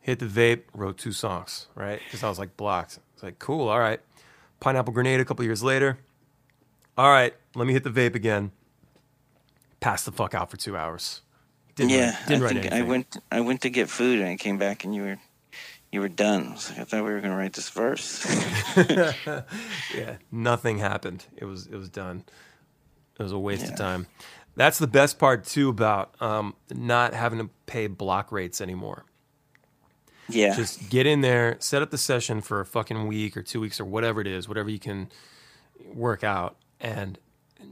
Hit the vape, wrote two songs, right? Because I was like blocked. It's like, cool, all right. Pineapple Grenade a couple years later. All right, let me hit the vape again. Pass the fuck out for two hours. Didn't yeah, write, didn't I write think I went. I went to get food, and I came back, and you were, you were done. I, like, I thought we were gonna write this verse. yeah, nothing happened. It was it was done. It was a waste Yeah. of time. That's the best part too about um, not having to pay block rates anymore. yeah, Just get in there, set up the session for a fucking week or two weeks or whatever it is, whatever you can work out, and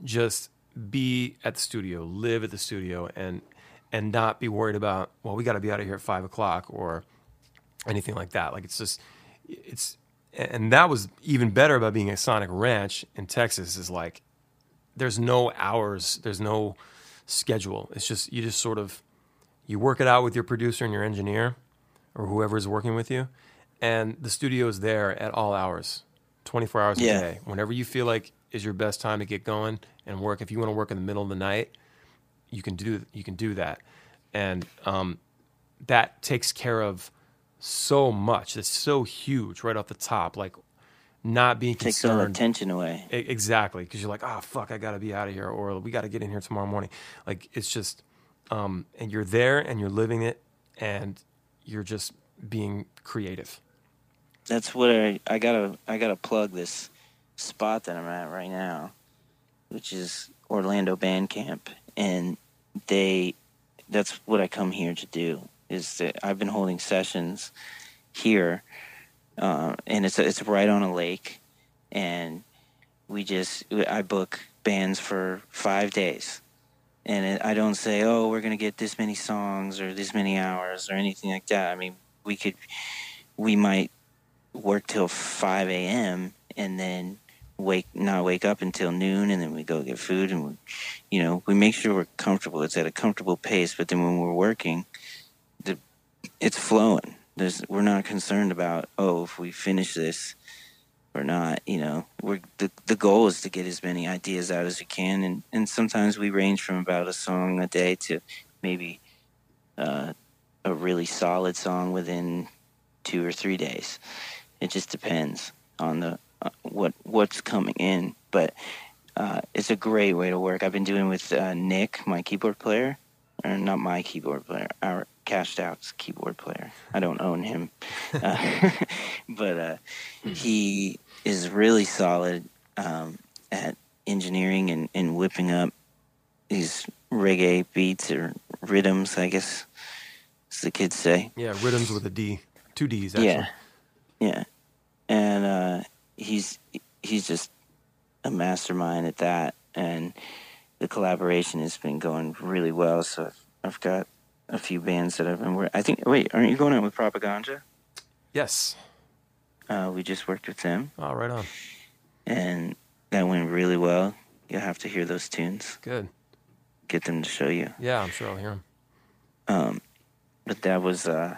just be at the studio, live at the studio, and and not be worried about well, we got to be out of here at five o'clock or anything like that. Like it's just it's and that was even better about being at Sonic Ranch in Texas is like there's no hours, there's no schedule. It's just you just sort of you work it out with your producer and your engineer or whoever is working with you, and the studio is there at all hours, 24 hours Yeah. a day. Whenever you feel like is your best time to get going and work. If you want to work in the middle of the night, you can do you can do that, and um, that takes care of so much. It's so huge right off the top. Like not being takes all the concerned. tension away. E- Exactly, because you're like, oh fuck, I gotta be out of here, or we gotta get in here tomorrow morning. Like it's just, um, and you're there and you're living it, and you're just being creative. That's what I I gotta I gotta plug this spot that I'm at right now, which is Orlando Band Camp, and they that's what I come here to do. Is that I've been holding sessions here, uh, and it's it's right on a lake, and we just I book bands for five days. And it, I don't say, oh, we're gonna get this many songs or this many hours or anything like that. I mean, we could, we might work till 5 a.m. and then wake not wake up until noon and then we go get food and we, you know we make sure we're comfortable it's at a comfortable pace but then when we're working the it's flowing there's we're not concerned about oh if we finish this or not you know. We're the, the goal is to get as many ideas out as we can and and sometimes we range from about a song a day to maybe uh, a really solid song within two or three days. It just depends on the uh, what what's coming in but uh, it's a great way to work. I've been doing with uh, nick my keyboard player or not my keyboard player our cashed out's keyboard player i don't own him uh, but uh, he is really solid um, at engineering and, and whipping up these reggae beats or rhythms i guess as the kids say Yeah, rhythms with a D, two D's actually. yeah, yeah, and uh, he's he's just a mastermind at that. and the collaboration has been going really well. So I've, I've got a few bands that I've been working. I think. Wait, aren't you going out with Propaganda? Yes. Uh, we just worked with them, Oh, right on. and that went really well. You'll have to hear those tunes. Good. Get them to show you. Yeah, I'm sure I'll hear them. Um, but that was uh,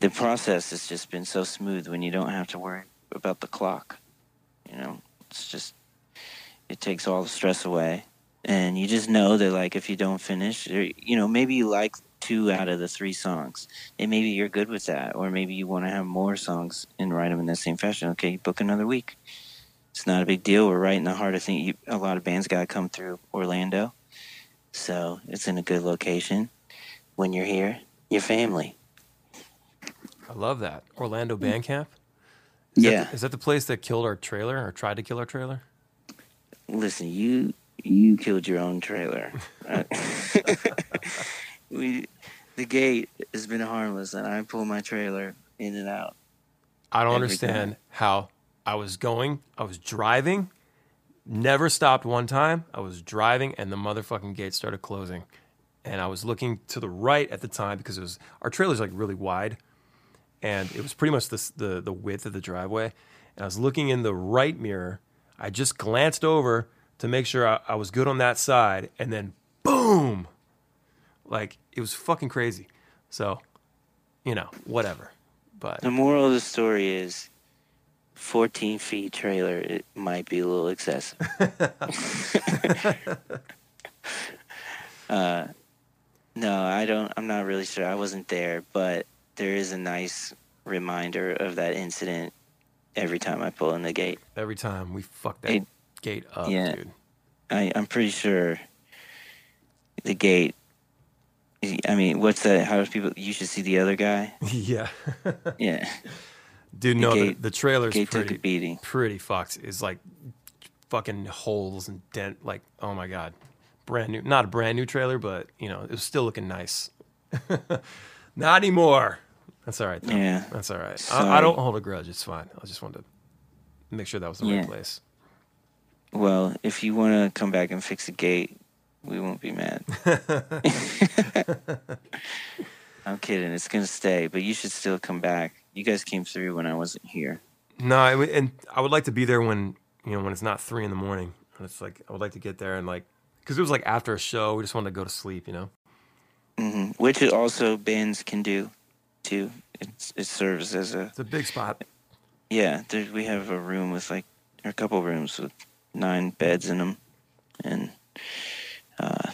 the process has just been so smooth when you don't have to worry about the clock. You know, it's just it takes all the stress away, and you just know that like if you don't finish, or, you know, maybe you like two out of the three songs, and maybe you're good with that, or maybe you want to have more songs and write them in that same fashion. Okay, book another week. It's not a big deal. We're right in the heart of thing. You, a lot of bands got to come through Orlando, so it's in a good location when you're here, your family. I love that. Orlando mm. Band Camp. Is yeah. That, is that the place that killed our trailer or tried to kill our trailer? Listen, you you killed your own trailer. We the gate has been harmless, and I pull my trailer in and out. I don't understand time. how I was going, I was driving, never stopped one time. I was driving and the motherfucking gate started closing. And I was looking to the right at the time because it was our trailer's like really wide and it was pretty much the the, the width of the driveway. And I was looking in the right mirror. I just glanced over to make sure I, I was good on that side and then boom. Like it was fucking crazy. So, you know, whatever. But The moral of the story is, fourteen feet trailer. It might be a little excessive. uh, no, I don't. I'm not really sure. I wasn't there, but there is a nice reminder of that incident every time I pull in the gate. Every time we fuck that It- gate up, yeah. dude. I, I'm pretty sure the gate. I mean, what's that? How do people? You should see the other guy. yeah. Yeah, dude, no, the, gate- the trailer's gate took pretty, a beating. pretty fucked. It's like fucking holes and dent. Like, oh my God. Brand new. Not a brand new trailer, but, you know, it was still looking nice. not anymore. That's all right, though. Yeah. That's all right. I, I don't hold a grudge. It's fine. I just wanted to make sure that was the Yeah. right place. Well, if you want to come back and fix the gate, we won't be mad. I'm kidding. It's gonna stay, but you should still come back. You guys came through when I wasn't here. No, I and I would like to be there when you know when it's not three in the morning. And it's like I would like to get there and like because it was like after a show, we just wanted to go to sleep. You know. hmm Which it also bands can do, too. It's, it serves as a It's a big spot. yeah. There, we have a room with like or a couple rooms with nine beds in them, and uh,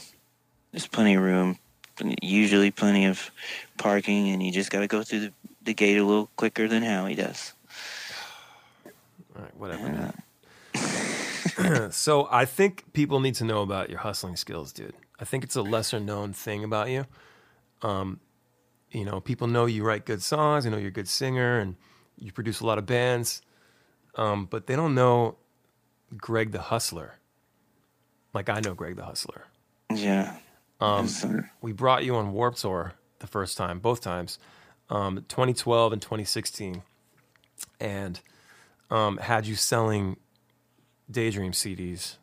there's plenty of room. Usually, plenty of parking, and you just got to go through the, the gate a little quicker than Howie does. All right, whatever. Uh, so I think people need to know about your hustling skills, dude. I think it's a lesser known thing about you. Um, you know, people know you write good songs. They know you're a good singer, and you produce a lot of bands. Um, but they don't know Greg the Hustler. Like I know Greg the Hustler. yeah. Um, Yes, we brought you on Warped Tour the first time, both times, um, 2012 and 2016, and um, had you selling Daydream CDs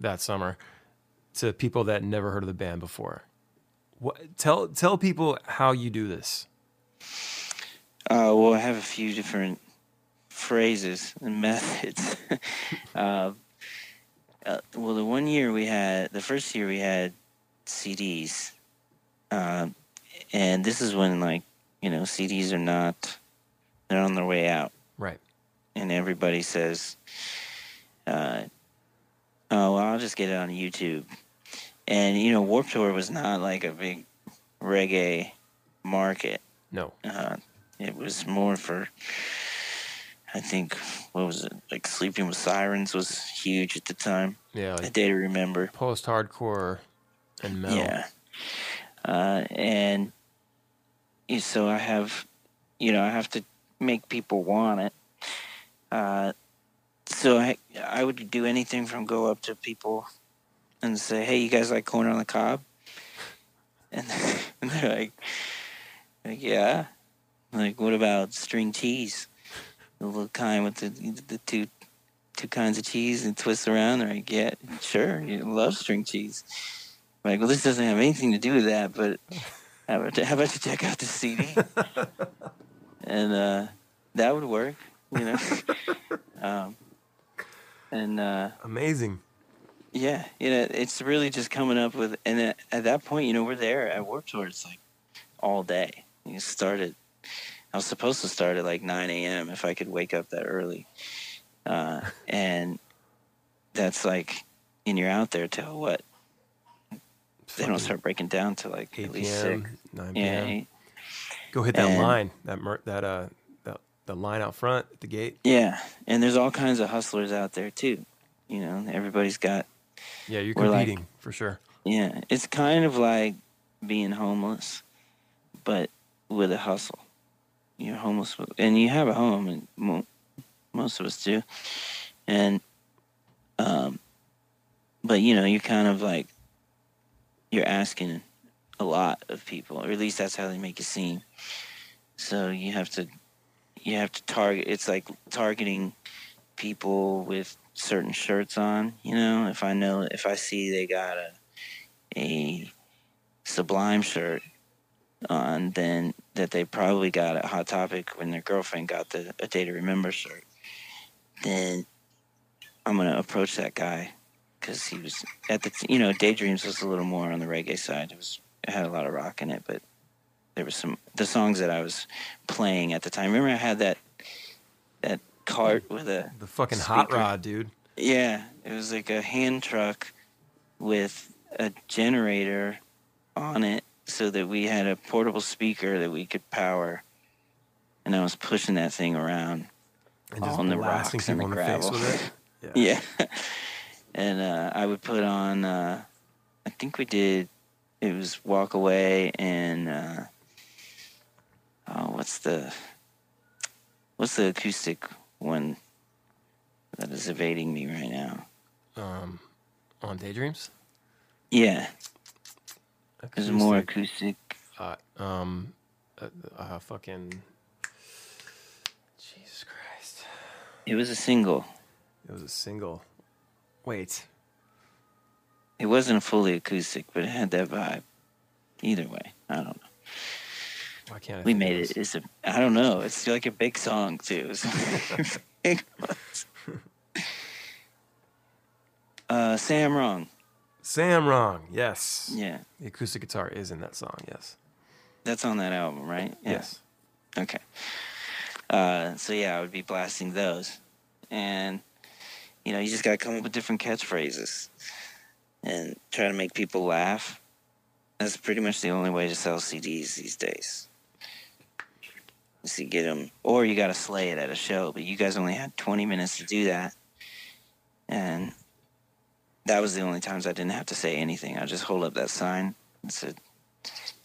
that summer to people that never heard of the band before. What, tell tell people how you do this. Uh, well, I have a few different phrases and methods. uh, uh, well, the one year we had, the first year we had CDs, uh, and this is when like you know CDs are not, they're on their way out, Right. and everybody says, uh, "Oh, well, I'll just get it on YouTube," and you know Warped Tour was not like a big reggae market. No. Uh, it was more for, I think, what was it? Like Sleeping with Sirens was huge at the time. Yeah. A Like day to remember. post hardcore and metal. Yeah. Uh, and so I have, you know, I have to make people want it. Uh, so I, I would do anything from go up to people and say, "Hey, you guys like corn on the cob?" And, and they're like, like, "Yeah." Like, what about string cheese? The little kind with the the two two kinds of cheese and twist around. They're like, sure, you love string cheese. I'm like, well, this doesn't have anything to do with that, but how about, how about you check out the CD? and uh, that would work, you know. um, and uh, Amazing. yeah, you know, it's really just coming up with, and at, at that point, you know, we're there at Warped Tour. It's like all day. You started. I was supposed to start at like 9 a.m. if I could wake up that early, uh, and that's like, and you're out there till what? They don't start breaking down till like 8 at least six. p.m., 9 Yeah, p.m. eight. Go hit that And- line, that mer- that uh that the line out front at the gate. yeah, and there's all kinds of hustlers out there too. You know, everybody's got Yeah, you're We're like- competing for sure. Yeah, it's kind of like being homeless, but with a hustle. You're homeless, and you have a home, and most of us do. And, um, but you know, you're kind of like you're asking a lot of people, or at least that's how they make it seem. So you have to, you have to target. It's like targeting people with certain shirts on. You know, if I know, if I see they got a a Sublime shirt on, then that they probably got at Hot Topic when their girlfriend got the A Day to Remember shirt, then I'm gonna approach that guy because he was at the you know Daydreams was a little more on the reggae side. It was it had a lot of rock in it, but there was some the songs that I was playing at the time. Remember, I had that that cart with a The fucking hot rod, dude. yeah, it was like a hand truck with a generator on it so that we had a portable speaker that we could power. And I was pushing that thing around. And just On the rocks and the in the gravel. Yeah. Yeah. and uh, I would put on, uh, I think we did, it was Walk Away and, uh, oh, what's the, what's the acoustic one that is evading me right now? Um, on Daydreams. Yeah, there's more Acoustic, acoustic. Uh, um, uh, uh, fucking. Jesus Christ! It was a single. It was a single. Wait. It wasn't fully acoustic, but it had that vibe. Either way, I don't know. Why can't I? We made it. It's a. I don't know. It's like a big song too. It's big uh, Sam Wrong. Sam Wrong. Yes. Yeah, The acoustic guitar is in that song. Yes. that's on that album, right? Yeah. Yes. Okay. Uh, so yeah, I would be blasting those, and you know, you just gotta come up with different catchphrases and try to make people laugh. That's pretty much the only way to sell CDs these days. Is to get them, or you gotta slay it at a show. But you guys only had 20 minutes to do that, and that was the only times I didn't have to say anything. I just hold up that sign and said,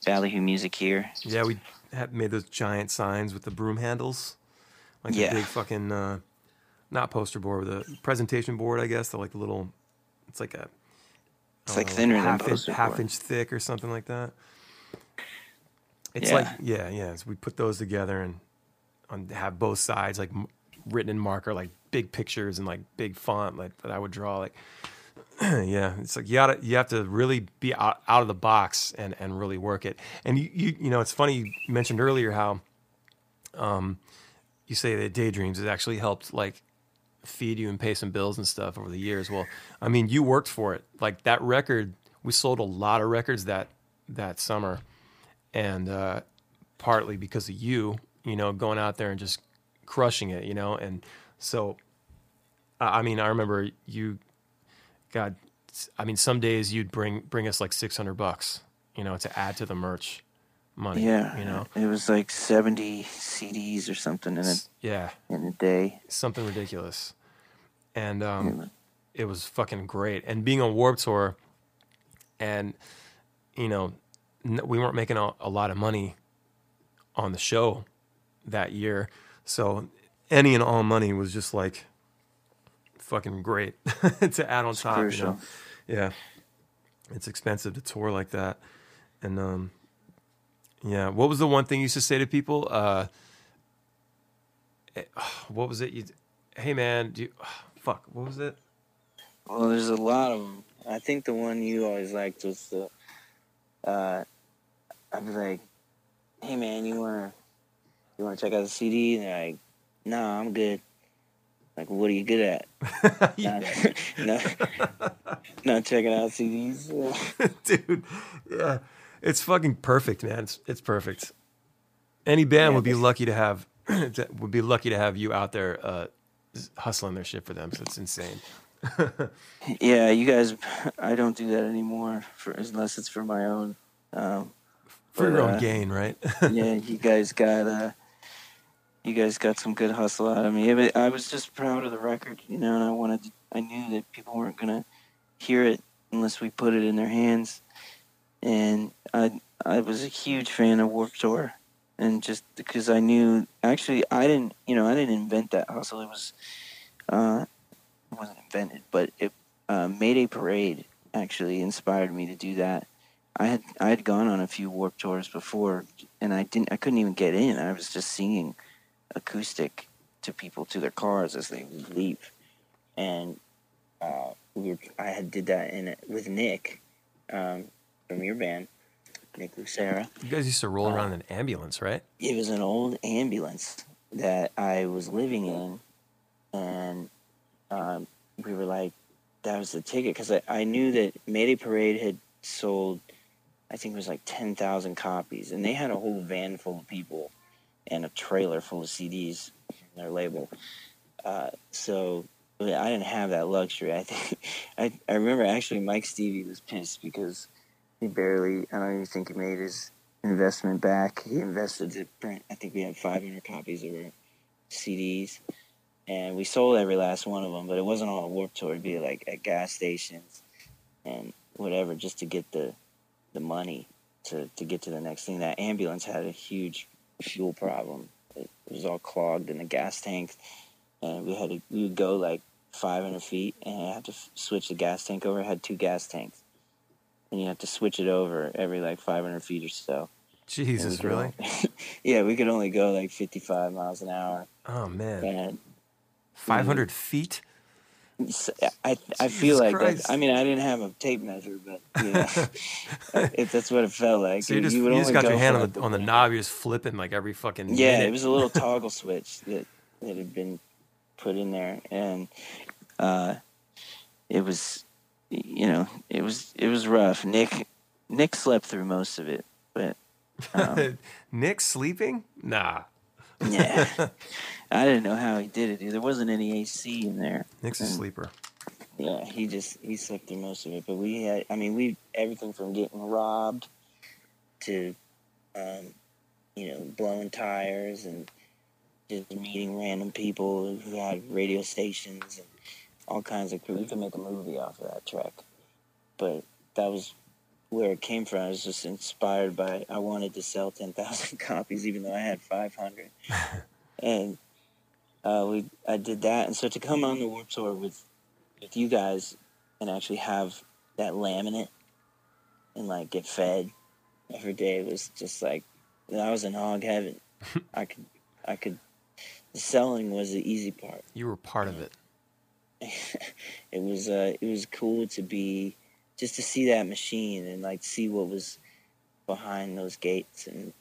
"Ballyhoo Music here." Yeah, we made those giant signs with the broom handles, like Yeah. the big fucking uh, not poster board, the presentation board. I guess they're like the little. It's like a. It's like know, thinner than half inch, poster half inch thick or something like that. It's Yeah. like yeah, yeah. So we put those together and on have both sides like m- written in marker, like big pictures and like big font, like that I would draw. Like yeah, it's like you gotta you have to really be out, out of the box and and really work it. And you you you know it's funny you mentioned earlier how um you say that daydreams has actually helped like feed you and pay some bills and stuff over the years. Well, I mean, you worked for it. Like that record, we sold a lot of records that that summer, and uh, partly because of you, you know, going out there and just crushing it, you know. And so, I I mean, I remember you, God, I mean, some days you'd bring bring us like six hundred bucks, you know, to add to the merch money. Yeah, you know, it was like seventy CDs or something in a yeah, in a day. something ridiculous. And um, Yeah. it was fucking great. And being on Warped Tour, and you know, n- we weren't making a, a lot of money on the show that year, so any and all money was just like fucking great to add on top. You crucial. know? Yeah, it's expensive to tour like that, and um, yeah. What was the one thing you used to say to people? Uh, eh, what was it? You, hey man, do you, fuck, what was it? Well, there's a lot of them. I think the one you always liked was the. Uh, I'd be like, "Hey man, you wanna, you wanna check out the CD?" And they're like, "Nah, I'm good." Like, what are you good at? Not, not, not checking out CDs. Dude, yeah. It's fucking perfect, man. It's, it's perfect. Any band Yeah, would be lucky to have would be lucky to have you out there uh, hustling their shit for them. So it's insane. Yeah, you guys. I don't do that anymore, for unless it's for my own. Um, For your own uh, gain, right? yeah, you guys got uh, you guys got some good hustle out of me. But I was just proud of the record, you know, and I wanted, to, I knew that people weren't gonna hear it unless we put it in their hands, and I, I was a huge fan of Warped Tour, and just because I knew, actually, I didn't, you know, I didn't invent that hustle. It was, uh, it wasn't invented, but it, uh, Mayday Parade actually inspired me to do that. I had I had gone on a few warped tours before, and I didn't I couldn't even get in. I was just singing acoustic to people to their cars as they leave, and uh, we were I had did that in it with Nick um, from your band, Nick Lucera. you guys used to roll uh, around in an ambulance, right? It was an old ambulance that I was living in, and um, we were like, that was the ticket because I, I knew that Mayday Parade had sold, I think it was like ten thousand copies, and they had a whole van full of people and a trailer full of CDs from their label. Uh, so I didn't have that luxury. I think I, I remember actually Mike Stevie was pissed because he barely I don't even think he made his investment back. He invested to print. I think we had 500 copies of our CDs, and we sold every last one of them. But it wasn't on a Warped Tour. It'd be like at gas stations and whatever, just to get the the money to to get to the next thing. That ambulance had a huge fuel problem. It was all clogged in the gas tank, and we had to we would go like 500 feet and I had to f- switch the gas tank over. It had two gas tanks, and you have to switch it over every like 500 feet or so. Jesus, really? only- yeah, we could only go like 55 miles an hour. Oh man, And five hundred mm-hmm. feet. I, I feel Jesus like Christ. that. I mean, I didn't have a tape measure, but know, if that's what it felt like. So you just you you, just got your hand on the on the knob. You're just flipping like every fucking Yeah, minute. it was a little toggle switch that that had been put in there, and uh, it was, you know, it was it was rough. Nick Nick slept through most of it, but um, Nick sleeping? Nah, yeah, I didn't know how he did it. There wasn't any AC in there. Nick's a sleeper. Yeah, he just he slept through most of it. But we had, I mean, we everything from getting robbed to, um, you know, blowing tires and just meeting random people who had radio stations and all kinds of. We could make a movie off of that track, but that was where it came from. I was just inspired by. I wanted to sell ten thousand copies, even though I had five hundred, and uh, we I did that. And so to come on the Warped Tour with with you guys and actually have that laminate and like get fed every day was just like I was in hog heaven. I could I could the selling was the easy part. You were part of it. it was uh it was cool to be just to see that machine and like see what was behind those gates and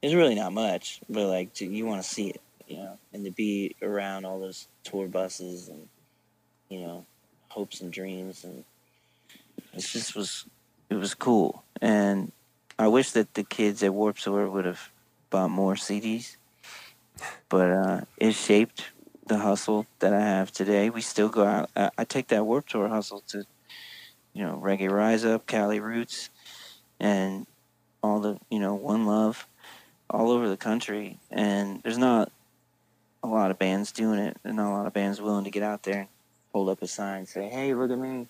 there's really not much but like to, you want to see it you know and to be around all those tour buses and you know hopes and dreams and it just was it was cool and i wish that the kids at warped tour would have bought more cds but uh it shaped the hustle that I have today. We still go out. I, I take that Warped Tour hustle to, you know, Reggae Rise Up, Cali Roots, and all the, you know, One Love, all over the country. And there's not a lot of bands doing it. There's not a lot of bands willing to get out there and hold up a sign and say, hey, look at me.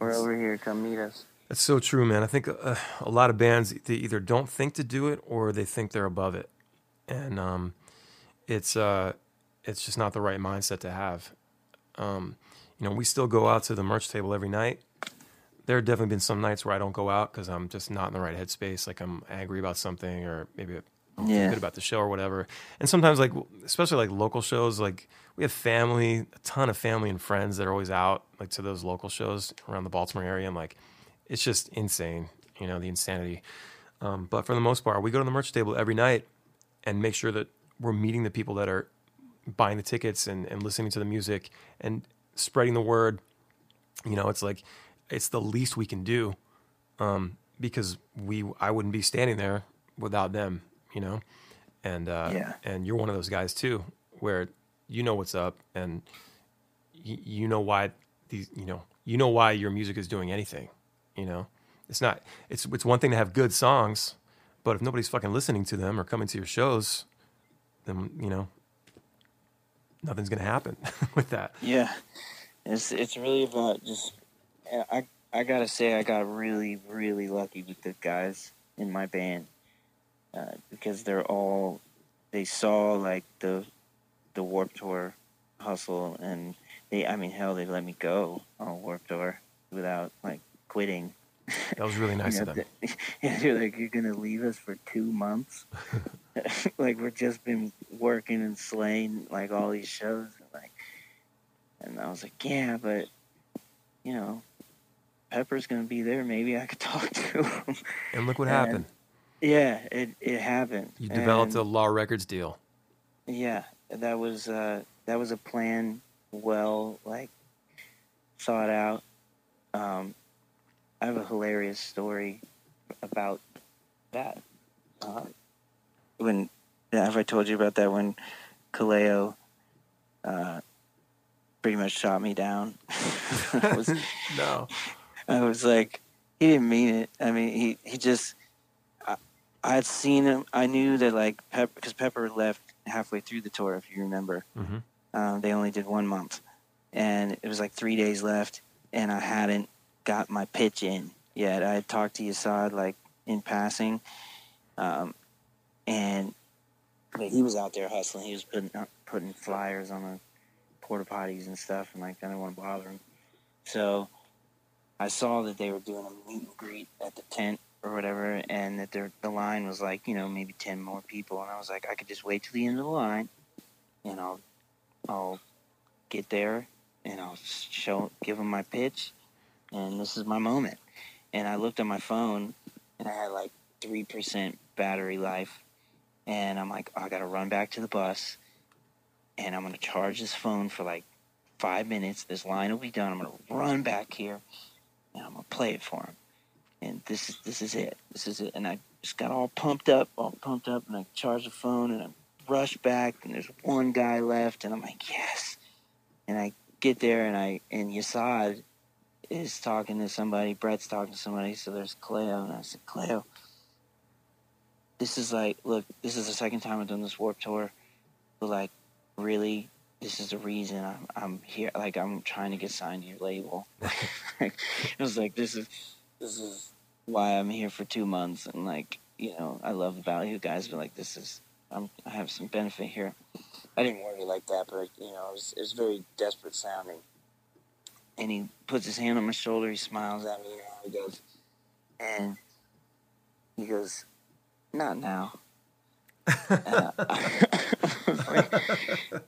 We're over here. Come meet us. That's so true, man. I think uh, a lot of bands they either don't think to do it or they think they're above it, and um, it's uh, it's just not the right mindset to have. Um, you know, we still go out to the merch table every night. There have definitely been some nights where I don't go out because I'm just not in the right headspace. Like I'm angry about something, or maybe feel Yeah. good about the show or whatever. And sometimes like especially like local shows, like we have family, a ton of family and friends that are always out like to those local shows around the Baltimore area. And like it's just insane, you know, the insanity. Um, but for the most part, we go to the merch table every night and make sure that we're meeting the people that are buying the tickets and, and listening to the music and spreading the word. You know, it's like it's the least we can do um, because we I wouldn't be standing there without them. You know, and uh, Yeah. and you're one of those guys too, where you know what's up and you, you know why these you know you know why your music is doing anything. You know, it's not it's it's one thing to have good songs, but if nobody's fucking listening to them or coming to your shows, then you know nothing's gonna happen with that. Yeah, it's it's really about just. I I gotta say I got really really lucky with the guys in my band uh, because they're all they saw like the the Warped Tour hustle and they I mean hell they let me go on Warped Tour without like quitting. That was really nice You of know, them. th- Yeah, they're like, you're gonna leave us for two months. like we've just been working and slaying like all these shows, And, like, and I was like, yeah, but you know, Pepper's gonna be there. Maybe I could talk to him. And look what And- happened. yeah, it it happened. You developed And- a Law Records deal. yeah, that was uh, that was a plan, well, like thought out. Um, I have a hilarious story about that. Uh, when have I told you about that when Kaleo uh, pretty much shot me down? Was no. I was like, he didn't mean it. I mean, he he just. I, I had seen him. I knew that like Pepper, because Pepper left halfway through the tour, if you remember. hmm Um, they only did one month, and it was like three days left, and I hadn't got my pitch in yet. I had talked to Yesod like in passing, um, and but he was out there hustling. He was putting putting flyers on the porta potties and stuff, and like I didn't want to bother him. So I saw that they were doing a meet and greet at the tent or whatever, and that their the line was like you know maybe ten more people, and I was like I could just wait till the end of the line, and I'll I'll get there and I'll show give them my pitch, and this is my moment. And I looked at my phone, and I had like three percent battery life, and I'm like, oh, I gotta run back to the bus, and I'm gonna charge this phone for like five minutes. This line will be done. I'm gonna run back here, and I'm gonna play it for him. And this is this is it. This is it. And I just got all pumped up, all pumped up, and I charged the phone, and I rush back, and there's one guy left, and I'm like, yes. And I get there, and I and Yesod is talking to somebody. Bret's talking to somebody. So there's Kaleo, and I said, Kaleo, this is like, look, this is the second time I've done this Warped Tour, but like, really, this is the reason I'm I'm here. Like, I'm trying to get signed to your label. it was like, this is this is why I'm here for two months, and like, you know, I love about you guys, but like, this is I'm I have some benefit here. I didn't word it like that, but you know, it was, it was very desperate sounding. And he puts his hand on my shoulder. He smiles at me. You know, he goes, and he goes, "Not now." I,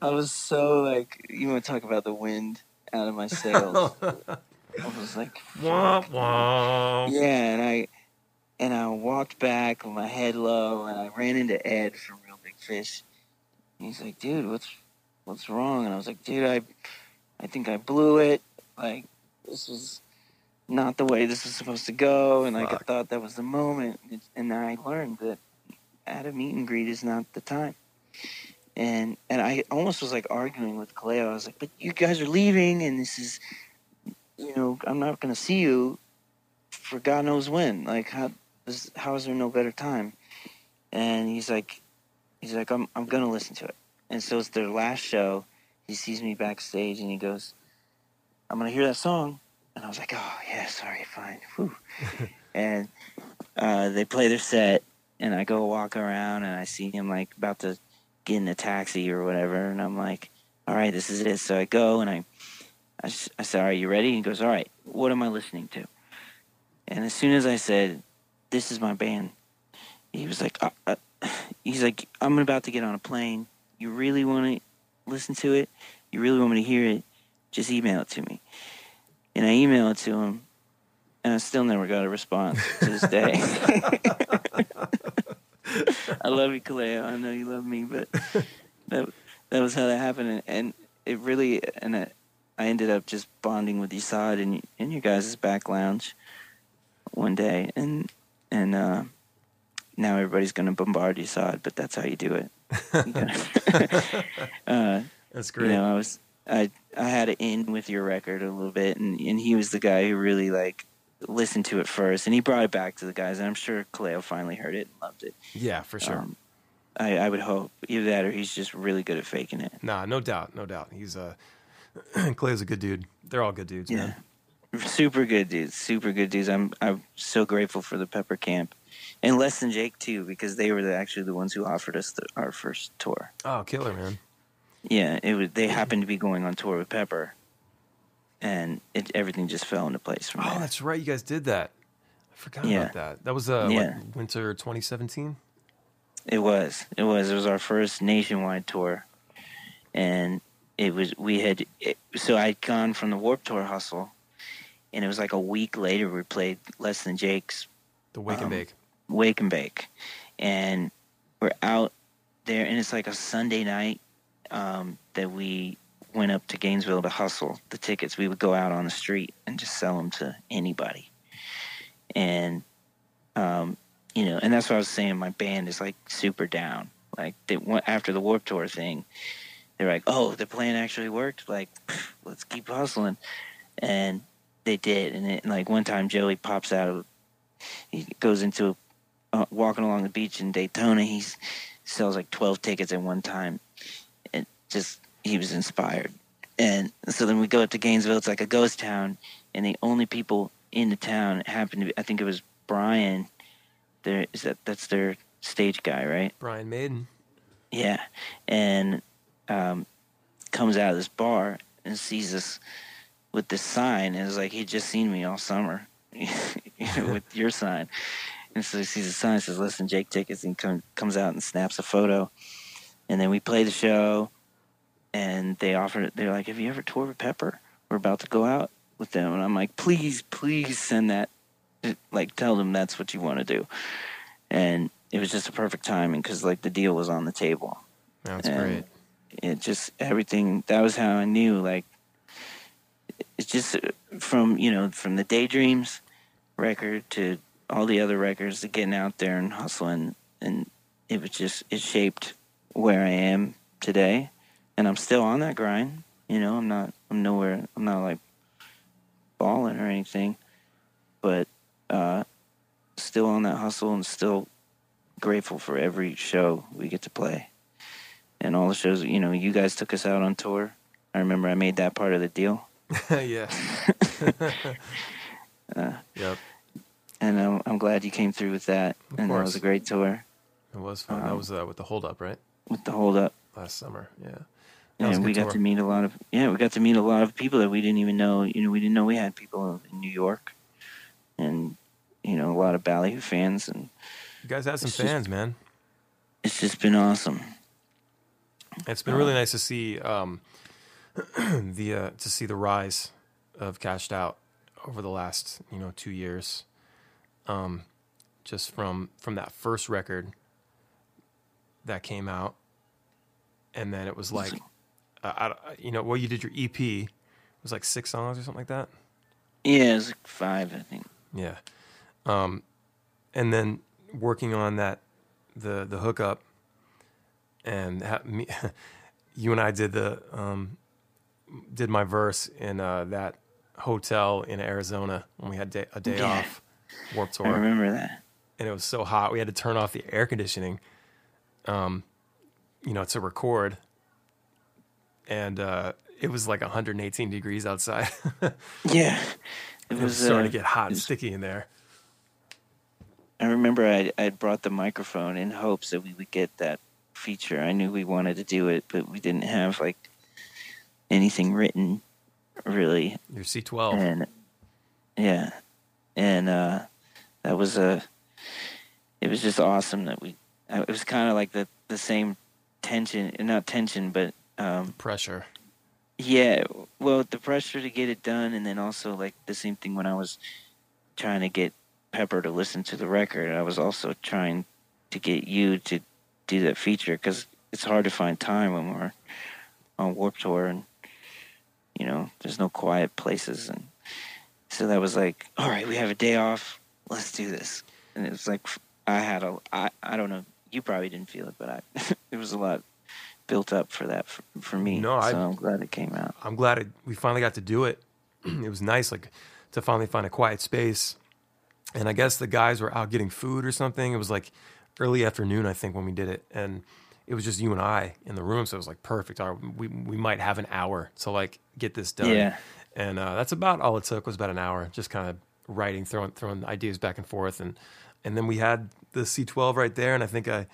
I was so like, you want to talk about the wind out of my sails? I was like, Wah, wah. yeah, and I and I walked back with my head low, and I ran into Ed from Reel Big Fish. And he's like, "Dude, what's what's wrong?" And I was like, "Dude, I I think I blew it. Like this was not the way this was supposed to go, and like I thought that was the moment." And then I learned that at a meet and greet is not the time. And and I almost was like arguing with Kaleo. I was like, "But you guys are leaving, and this is." You know, I'm not going to see you for God knows when. Like, how is how is there no better time? And he's like, he's like, I'm I'm gonna listen to it. And so it's their last show. He sees me backstage and he goes, I'm gonna hear that song. And I was like, oh yeah, sorry, fine. Whew. and uh, they play their set, and I go walk around and I see him like about to get in a taxi or whatever, and I'm like, all right, this is it. So I go and I I said, Are you ready? And he goes, All right, what am I listening to? And as soon as I said, This is my band, he was like, uh, uh, he's like, I'm about to get on a plane. You really want to listen to it? You really want me to hear it? Just email it to me. And I emailed it to him, and I still never got a response to this day. I love you, Kaleo. I know you love me, but that that was how that happened, and, it really and I, I ended up just bonding with Yesod in in your guys' back lounge one day, and and uh, now everybody's going to bombard Yesod, but that's how you do it. You uh, That's you great. know, I was I I had it in with your record a little bit, and and he was the guy who really like listened to it first, and he brought it back to the guys, and I'm sure Kaleo finally heard it and loved it. yeah, for sure. Um, I I would hope either that or he's just really good at faking it. nah, no doubt, no doubt. He's uh, Clay's a good dude. They're all good dudes, Yeah. man. Super good dudes, super good dudes. I'm I'm so grateful for the Pepper Camp, and Less Than Jake too, because they were the, actually the ones who offered us the, our first tour. Oh, killer, man. Yeah, it was. They happened to be going on tour with Pepper, and it everything just fell into place from Oh, there. that's right. You guys did that. I forgot Yeah. about that. That was uh, Yeah. what, winter 2017. It was. It was. It was our first nationwide tour, and it was. We had. It, so I'd gone from the Warped Tour hustle, and it was like a week later we played Less Than Jake's The Wake and Um, Bake. Wake and Bake, and we're out there, and it's like a Sunday night um, that we went up to Gainesville to hustle the tickets. We would go out on the street and just sell them to anybody, and um, you know, and that's what I was saying. My band is like super down. Like they went after the Warped Tour thing. They're like, "Oh, the plan actually worked. Like, let's keep hustling," and they did. And it, like one time, Joey pops out of, he goes into, uh, walking along the beach in Daytona. He sells like twelve tickets at one time. and just he was inspired, and so then we go up to Gainesville. It's like a ghost town, and the only people in the town happen to be, I think it was Brian. There is that that's their stage guy, right? Brian Maiden. Yeah, and um, comes out of this bar and sees us with this sign, and it's like he'd just seen me all summer with your sign, and so he sees the sign says "Less Than Jake tickets," and come, comes out and snaps a photo, and then we play the show, and they offered it. They're like, "Have you ever toured with Pepper? We're about to go out with them," and I'm like, "Please, please send that." Like, tell them that's what you want to do, and it was just a perfect timing because like the deal was on the table That's And- great. it just everything that was how i knew like it's just uh, from you know from the daydreams record to all the other records to getting out there and hustling and it was just it shaped where i am today and i'm still on that grind you know i'm not i'm nowhere i'm not like balling or anything but uh still on that hustle and still grateful for every show we get to play and all the shows. You know, you guys took us out on tour. I remember I made that part of the deal, yeah. Uh, yep. and I'm, I'm glad you came through with that. Of and that was a great tour It was fun. that Um, was uh, with the hold up, right? with the hold up. Last summer. Yeah. That was a And we got tour. to meet a lot of yeah, we got to meet a lot of people that we didn't even know. You know, we didn't know we had people in New York, and you know, a lot of Ballyhoo fans, and You guys had some It's just- fans, man. it's just been awesome. It's been really nice to see um, the uh, to see the rise of Cashed Out over the last you know two years. Um, just from from that first record that came out, and then it was like, uh, I, you know, well, you did your EP. It was like six songs or something like that. Yeah, it was like five, I think. Yeah. Um, and then working on that, the the hookup, and ha- me, you and I did the um, did my verse in uh, that hotel in Arizona when we had day, a day Yeah. off, Warped Tour. I remember that. and it was so hot we had to turn off the air conditioning, um, you know, to record, and uh, it was like 118 degrees outside. Yeah, it it was was starting uh, to get hot and sticky in there. I remember I I brought the microphone in hopes that we would get that feature. I knew we wanted to do it, but we didn't have like anything written really. Your C12. And yeah, and uh, that was a. it was just awesome that we. It was kind of like the the same tension, not tension, but um, Pressure. yeah. Well, the pressure to get it done, and then also like the same thing when I was trying to get Pepper to listen to the record. I was also trying to get you to do that feature because it's hard to find time when we're on Warped Tour, and you know, there's no quiet places, and so that was like, all right, we have a day off, let's do this, and it was like I had a, I, I don't know, you probably didn't feel it, but I, it was a lot built up for that for, for me. No, I- so I'm glad it came out. I'm glad it, we finally got to do it. it was nice, like to finally find a quiet space. And I guess the guys were out getting food or something. It was like early afternoon, I think, when we did it, and it was just you and I in the room. So it was like perfect. Right, we we might have an hour to like get this done. Yeah. And uh, that's about all it took was about an hour, just kind of writing, throwing throwing ideas back and forth, and and then we had the C12 right there, and I think I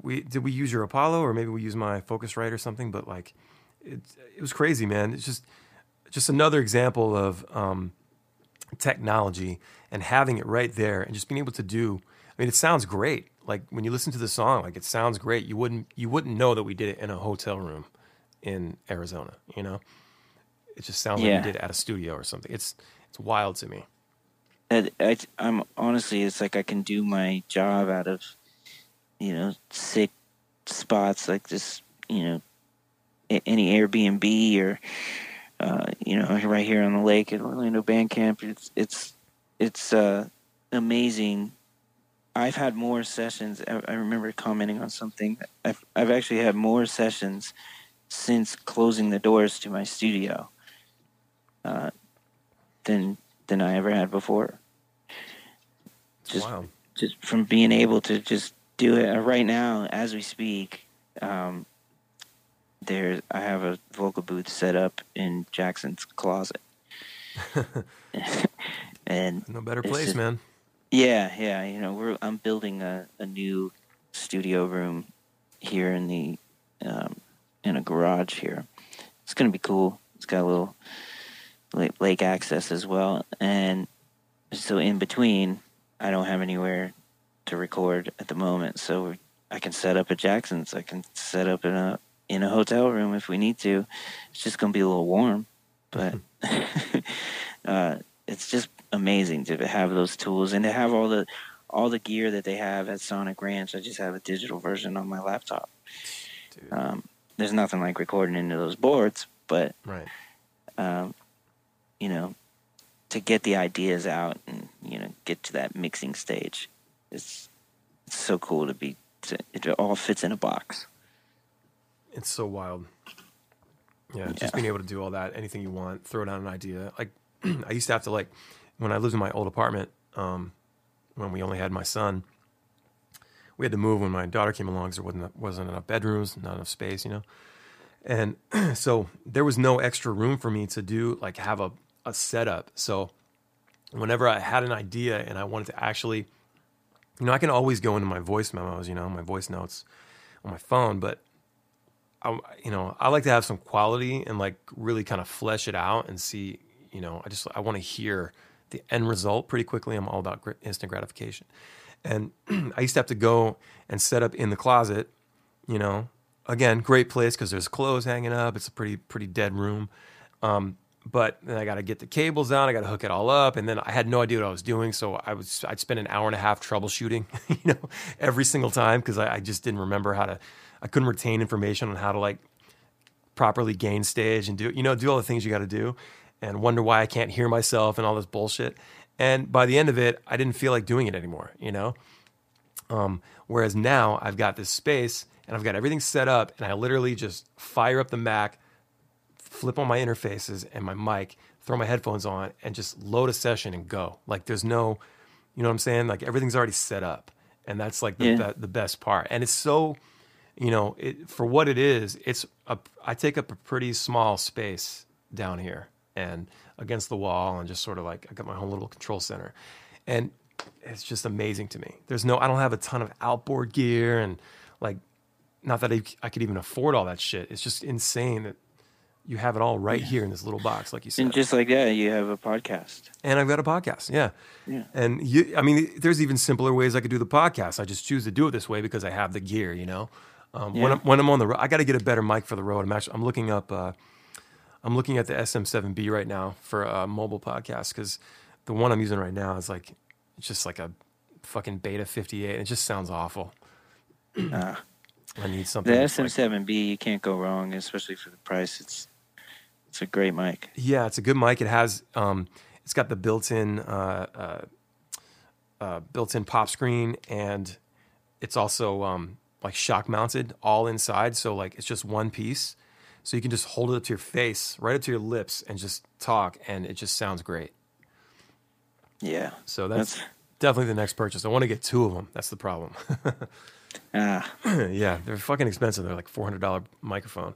we did we use your Apollo or maybe we use my Focusrite or something, but like it it was crazy, man. It's just just another example of um, technology and having it right there and just being able to do. I mean, it sounds great. Like when you listen to the song, like it sounds great. You wouldn't you wouldn't know that we did it in a hotel room in Arizona. You know, it just sounds like we did it at a studio or something. It's it's wild to me. I, I'm honestly, it's like I can do my job out of, you know, sick spots like this, you know, any Airbnb or, uh, you know, right here on the lake at Orlando Band Camp. It's it's it's uh, amazing. I've had more sessions. I, I remember commenting on something. I've I've actually had more sessions since closing the doors to my studio uh, than than I ever had before. Just- wild. Just from being able to just do it uh, right now as we speak. Um, there, I have a vocal booth set up in Jackson's closet, and No better place, just- man. yeah, yeah. You know, we're I'm building a, a new studio room here in the um, in a garage here. It's gonna be cool. It's got a little lake, lake access as well, and so in between, I don't have anywhere to record at the moment. So we're, I can set up at Jackson's. I can set up in a in a hotel room if we need to. It's just gonna be a little warm, but uh, it's just amazing to have those tools and to have all the all the gear that they have at Sonic Ranch. I just have a digital version on my laptop. Um, there's nothing like recording into those boards, but Right. um, you know, to get the ideas out and you know get to that mixing stage, it's it's so cool to be. To, it all fits in a box. It's so wild. Yeah, Yeah. just being able to do all that, anything you want, throw down an idea. Like I used to have to like when I lived in my old apartment, um, when we only had my son, we had to move when my daughter came along because there wasn't wasn't enough bedrooms, not enough space, you know. And so there was no extra room for me to do like have a, a setup. So whenever I had an idea and I wanted to actually, you know, I can always go into my voice memos, you know, my voice notes on my phone, but I, you know, I like to have some quality and like really kind of flesh it out and see, you know, I just I want to hear the end result pretty quickly. I'm all about instant gratification, and I used to have to go and set up in the closet. You know, again, great place because there's clothes hanging up. It's a pretty pretty dead room. Um, but then I got to get the cables down. I got to hook it all up, and then I had no idea what I was doing. So I was I'd spend an hour and a half troubleshooting, you know, every single time because I, I just didn't remember how to. I couldn't retain information on how to like properly gain stage and do you know do all the things you got to do, and wonder why I can't hear myself and all this bullshit. And by the end of it, I didn't feel like doing it anymore. You know. Um, whereas now I've got this space and I've got everything set up, and I literally just fire up the Mac, flip on my interfaces and my mic, throw my headphones on, and just load a session and go. Like there's no, you know what I'm saying? Like everything's already set up, and that's like the Yeah. the, the best part. And it's so, you know, it, for what it is, it's a I take up a pretty small space down here and against the wall, and just sort of like I got my own little control center, and it's just amazing to me. There's no, I don't have a ton of outboard gear and like, not that I, I could even afford all that shit. It's just insane that you have it all right here in this little box, like you said. And just like that, you have a podcast. and I've got a podcast. Yeah. Yeah. And you, I mean, there's even simpler ways I could do the podcast. I just choose to do it this way because I have the gear, you know. Um, When I'm when I'm on the road, I got to get a better mic for the road. I'm actually I'm looking up. Uh, I'm looking at the SM7B right now for a mobile podcast because the one I'm using right now is like it's just like a fucking Beta 58. It just sounds awful. Uh, I need something. the SM7B, you can't go wrong, especially for the price. It's it's a great mic. Yeah, it's a good mic. It has um, it's got the built-in uh, uh, uh, built-in pop screen, and it's also um, like shock mounted all inside. So like it's just one piece, so you can just hold it up to your face, right up to your lips, and just talk, and it just sounds great. Yeah. So that's, That's- definitely the next purchase. I want to get two of them. That's the problem. Ah. yeah, they're fucking expensive. They're like four hundred dollar microphone.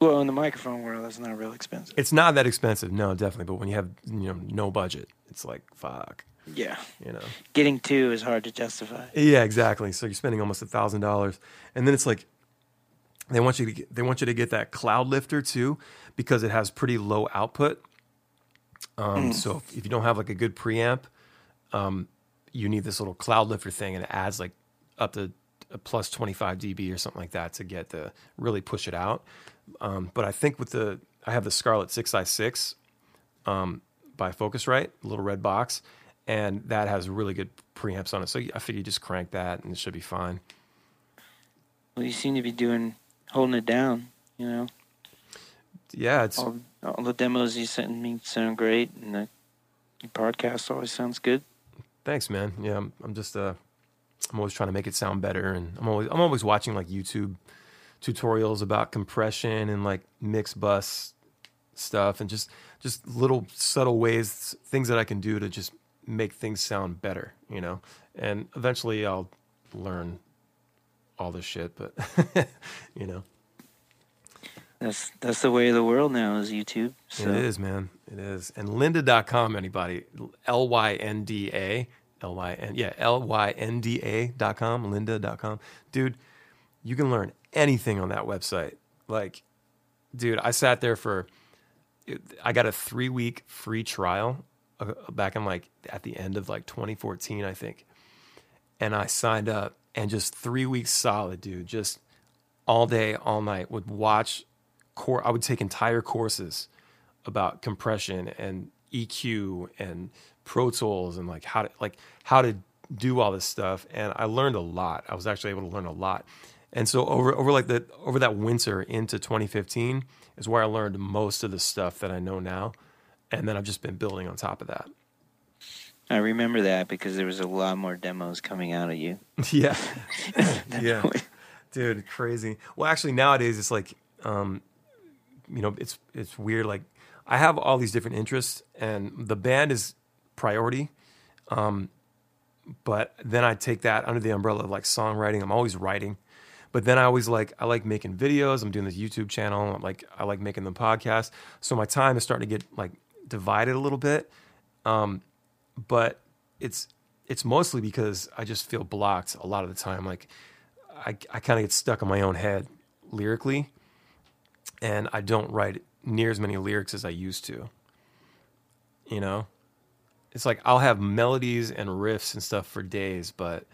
Well, in the microphone world, that's not real expensive. It's not that expensive, no, definitely. But when you have you know no budget, it's like fuck, Yeah. you know. Getting two is hard to justify. Yeah, exactly. So you're spending almost a thousand dollars, and then it's like they want you to get, they want you to get that cloud lifter too because it has pretty low output. Um, So if, if you don't have like a good preamp, um, you need this little cloud lifter thing, and it adds like up to a plus 25 dB or something like that to get the really push it out. Um, but I think with the I have the Scarlett 6i6 um, by Focusrite, a little red box, and that has really good preamps on it. So I figure you just crank that and it should be fine. Well, you seem to be doing holding it down. You know, Yeah, it's all, all the demos you sent me sound great, and the podcast always sounds good. thanks, man. Yeah, I'm, I'm just uh, I'm always trying to make it sound better, and I'm always I'm always watching like YouTube tutorials about compression and like mix bus stuff, and just just little subtle ways, things that I can do to just make things sound better, you know. And eventually, I'll learn all this shit, but you know, That's that's the way of the world now is YouTube. So it is, man. It is. And lynda.com, anybody, L Y N D A, L Y N, yeah, L Y N D A.com, lynda.com. Dude, you can learn anything on that website. Like, dude, I sat there for, I got a three week free trial uh, back in like at the end of like 2014, I think. And I signed up and just three weeks solid, dude, just all day, all night would watch core. I would take entire courses about compression and EQ and Pro Tools and like how to like how to do all this stuff. And I learned a lot. I was actually able to learn a lot. And so over over like the over that winter into 2015 is where I learned most of the stuff that I know now. And then I've just been building on top of that. I remember that because there was a lot more demos coming out of you. yeah. yeah. Dude, crazy. Well, actually nowadays it's like um you know, it's it's weird like I have all these different interests and the band is priority. Um but then I take that under the umbrella of like songwriting. I'm always writing. But then I always like I like making videos. I'm doing this YouTube channel. I'm like I like making the podcast. So my time is starting to get like divided a little bit. Um but it's it's mostly because I just feel blocked a lot of the time. Like I I kind of get stuck in my own head lyrically, and I don't write near as many lyrics as I used to. You know, it's like I'll have melodies and riffs and stuff for days, but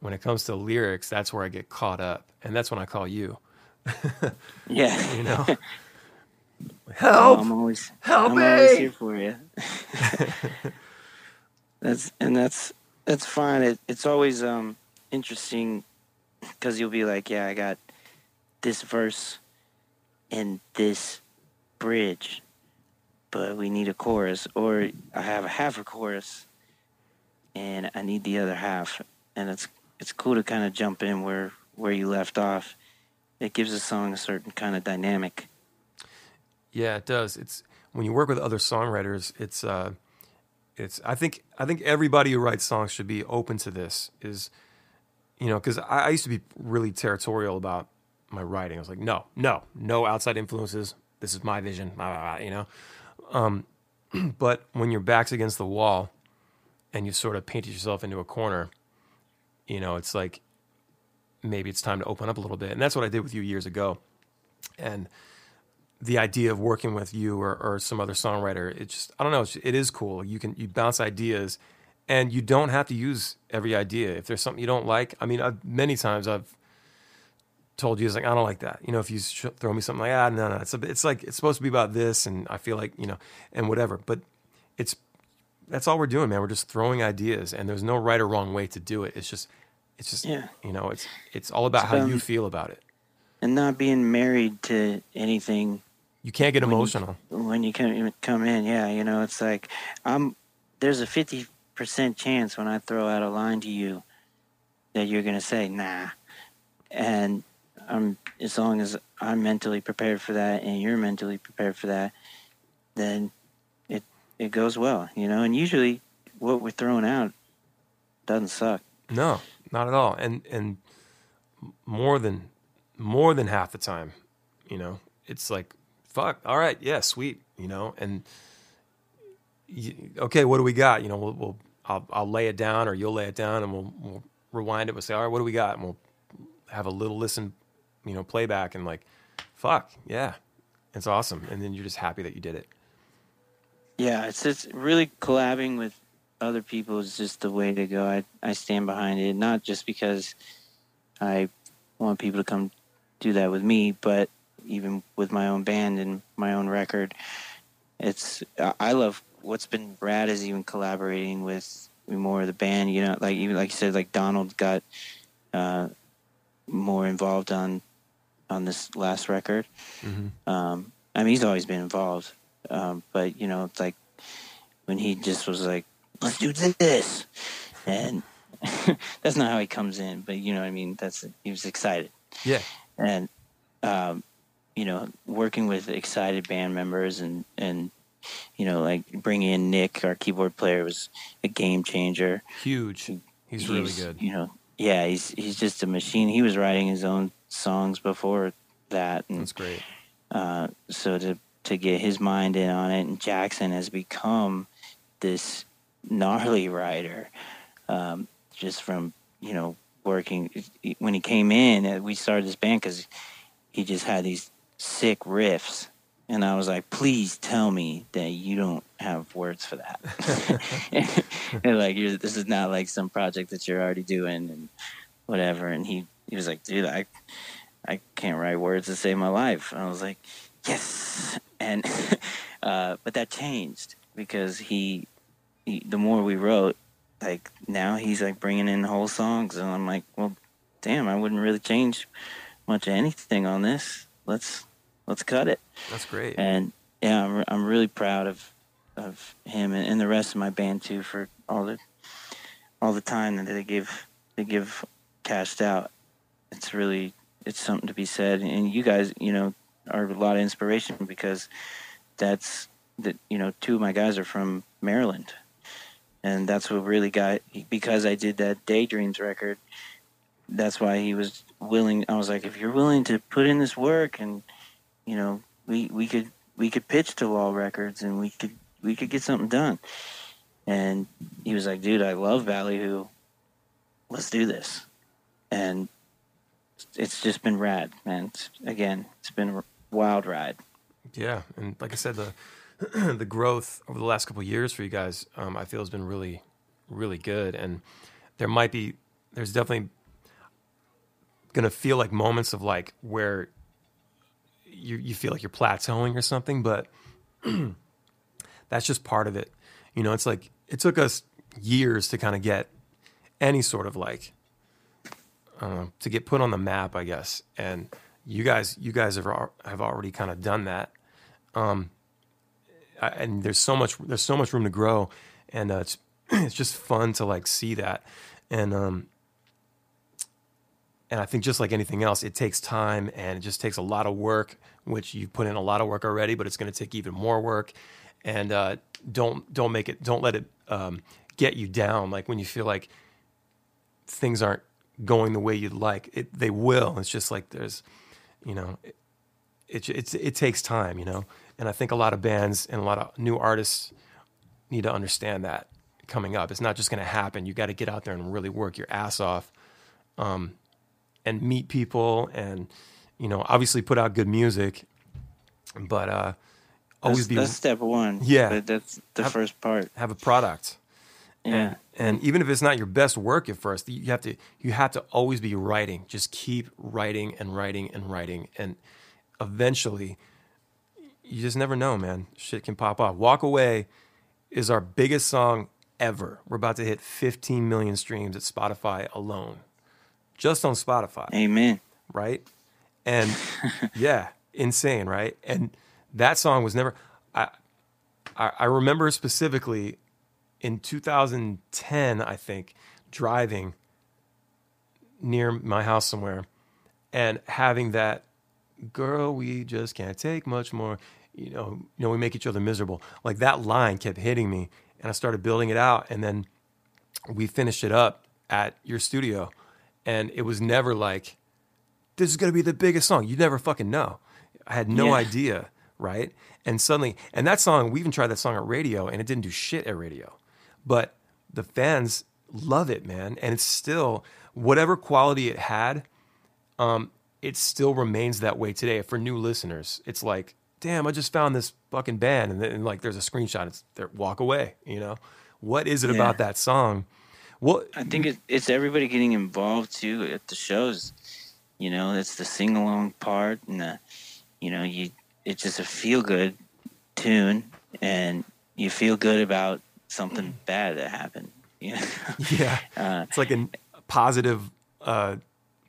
when it comes to lyrics, that's where I get caught up, and that's when I call you. Yeah. You know, Oh, help. I'm always Help I'm always here for you. that's and that's that's fine. It, it's always um interesting because you'll be like, yeah, I got this verse and this bridge, but we need a chorus, or I have a half a chorus and I need the other half, and it's it's cool to kind of jump in where where you left off. It gives a song a certain kind of dynamic. Yeah, it does. It's when you work with other songwriters, it's uh it's I think I think everybody who writes songs should be open to this is you know, because I, I used to be really territorial about my writing. I was like, no, no, no outside influences. This is my vision, blah, blah, blah, you know. Um, but when your back's against the wall and you sort of painted yourself into a corner, you know, it's like maybe it's time to open up a little bit. And that's what I did with you years ago. And the idea of working with you or, or some other songwriter, it just I don't know. It is cool. You can you bounce ideas, and you don't have to use every idea. If there's something you don't like, I mean, I've, many times I've told you it's like I don't like that. You know, if you sh- throw me something like ah no no, it's a, it's like it's supposed to be about this, and I feel like you know, and whatever. But it's that's all we're doing, man. We're just throwing ideas, and there's no right or wrong way to do it. It's just it's just Yeah. you know, it's it's all about It's how about- you feel about it. and not being married to anything You can't get When you- emotional. when you come come in. Yeah, you know, it's like I'm. There's a fifty percent chance when I throw out a line to you that you're gonna say nah, and I'm as long as I'm mentally prepared for that and you're mentally prepared for that, then it goes well, you know. And usually, what we're throwing out doesn't suck. No, not at all. And and more than more than half the time, you know, it's like fuck. All right, yeah, sweet, you know. And you, okay, what do we got? You know, we'll, we'll I'll I'll lay it down, or you'll lay it down, and we'll we'll rewind it. We'll say, all right, what do we got? And we'll have a little listen, you know, playback, and like, fuck, yeah, it's awesome. And then you're just happy that you did it. Yeah, it's just really collabing with other people is just the way to go. I I stand behind it, not just because I want people to come do that with me, but even with my own band and my own record. It's I love what's been rad is even collaborating with more of the band. You know, like even like you said, like Donald got uh, more involved on on this last record. Mm-hmm. Um, I mean, he's always been involved, um, but you know, it's like when he just was like, "Let's do this," and that's not how he comes in. But you know, I mean, that's he was excited, Yeah, and um, you know, working with excited band members and and you know, like bringing in Nick, our keyboard player, was a game changer. huge. He's really good. You know, yeah, he's he's just a machine. He was writing his own songs before that, and That's great. uh, so to to get his mind in on it, and Jackson has become this gnarly writer, um, just from you know working. When he came in, uh, we started this band because he just had these sick riffs, and I was like, "Please tell me that you don't have words for that." and like, you're, this is not like some project that you're already doing and whatever. And he he was like, "Dude, I." I can't write words to save my life. And I was like, yes. And, uh, but that changed because he, he, the more we wrote, like now he's like bringing in whole songs. And I'm like, well, damn, I wouldn't really change much of anything on this. Let's, let's cut it. That's great. And yeah, I'm, I'm really proud of, of him and, and the rest of my band too for all the, all the time that they give, they give cashed out. It's really, it's something to be said. And you guys, you know, are a lot of inspiration because that's that you know two of my guys are from Maryland, and that's what really got because I did that Daydreams record. That's why he was willing. I was like, if you're willing to put in this work, and you know, we we could we could pitch to Law Records, and we could we could get something done. And he was like, dude, I love Ballyhoo. Let's do this. And it's just been rad, man. It's, again, it's been wild ride. Yeah, and like I said, the the growth over the last couple years for you guys, um, I feel has been really, really good. And there might be, there's definitely going to feel like moments of like where you you feel like you're plateauing or something, but that's just part of it. You know, it's like it took us years to kind of get any sort of like uh, to get put on the map, I guess. And you guys, you guys have have already kind of done that. Um, I- and there's so much there's so much room to grow, and uh, it's it's just fun to like see that. And um, and I think just like anything else, it takes time and it just takes a lot of work, which you've put in a lot of work already, but it's going to take even more work. And uh, don't don't make it don't let it um, get you down. Like when you feel like things aren't going the way you'd like, it they will. It's just like there's, you know, it, it it's it takes time, you know. And I think a lot of bands and a lot of new artists need to understand that coming up. It's not just going to happen. You got to get out there and really work your ass off, um, and meet people, and you know, obviously put out good music, but uh, always that's, be that's step one. Yeah. That's the Have- first part. have a product. Yeah. And, and even if it's not your best work at first, you have to you have to always be writing. Just keep writing and writing and writing, and eventually, you just never know, man. Shit can pop off. Walk away is our biggest song ever. We're about to hit 15 million streams at Spotify alone, just on Spotify Amen. right? And yeah, insane, right? And that song was never. I, I I remember specifically in 2010, I think, driving near my house somewhere, and having that girl, we just can't take much more. You know, you know, we make each other miserable. Like that line kept hitting me, and I started building it out, and then we finished it up at your studio, and it was never like this is going to be the biggest song. You never fucking know. I had no Yeah. idea, right? And suddenly, and that song, we even tried that song at radio and it didn't do shit at radio. But the fans love it, man. And it's still, whatever quality it had, um, it still remains that way today for new listeners. It's like, damn, I just found this fucking band. And then and like, there's a screenshot. It's there, walk away, you know? What is it Yeah. about that song? Well, I think it, it's everybody getting involved too at the shows. You know, it's the sing along part, and the, you know, you it's just a feel good tune, and you feel good about something bad that happened. You know? yeah. uh, it's like a positive uh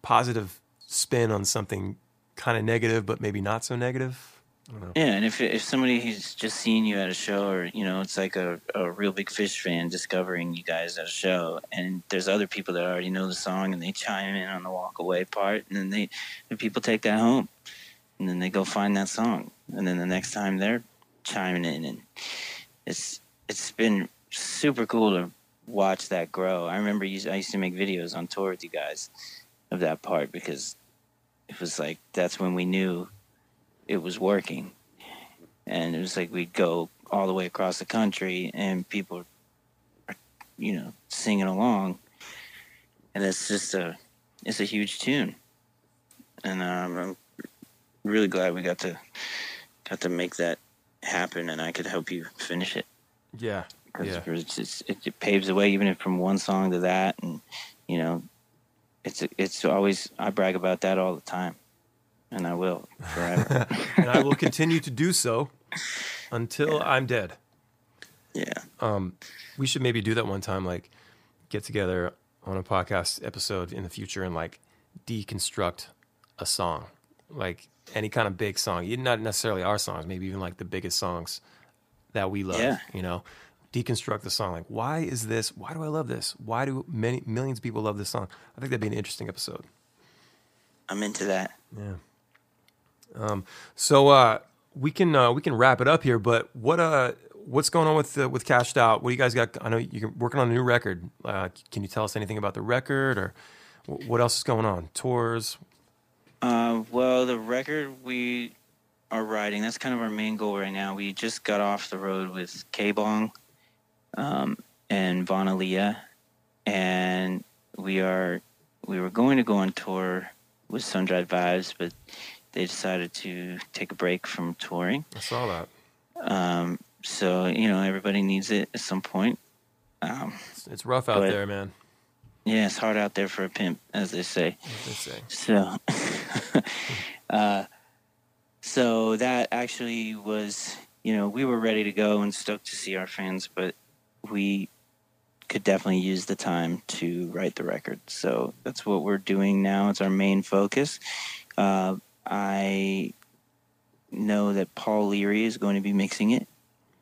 positive spin on something kind of negative but maybe not so negative I don't know. yeah, and if if somebody who's just seen you at a show, or you know, it's like a, a Reel Big Fish fan discovering you guys at a show, and there's other people that already know the song, and they chime in on the walk away part, and then they, the people take that home, and then they go find that song, and then the next time they're chiming in, and it's it's been super cool to watch that grow. I remember I used to make videos on tour with you guys of that part because it was like that's when we knew it was working. And it was like we'd go all the way across the country and people are, you know, singing along. And it's just a, it's a huge tune. And um, I'm really glad we got to, got to make that happen and I could help you finish it. Yeah Cause yeah just, it, it paves the way, even if from one song to that. And, you know, it's, it's always, I brag about that all the time. And I will forever. and i will continue to do so until i'm dead yeah. um we should maybe do that one time like get together on a podcast episode in the future and like deconstruct a song like any kind of big song not necessarily our songs maybe even like the biggest songs that we love Yeah. you know? Deconstruct the song like why is this? Why do i love this? Why do many millions of people love this song? I think that'd be an interesting episode. I'm into that. yeah. Um so uh we can uh we can wrap it up here but what uh what's going on with uh, with cashed out? What do you guys got? I know you're working on a new record. Uh can you tell us anything about the record or what else is going on? Tours? Uh, well, the record we are writing, that's kind of our main goal right now. We just got off the road with K-Bong um, and Vana Liya, and we are we were going to go on tour with Sun-Dried Vibes, but they decided to take a break from touring. i saw that Um, so, you know, everybody needs it at some point. Um, it's, it's rough out But- there man yeah, it's hard out there for a pimp, as they say. as they say So, uh, so that actually was, you know, we were ready to go and stoked to see our fans, but we could definitely use the time to write the record. So that's what we're doing now. It's our main focus. Uh, I know that Paul Leary is going to be mixing it,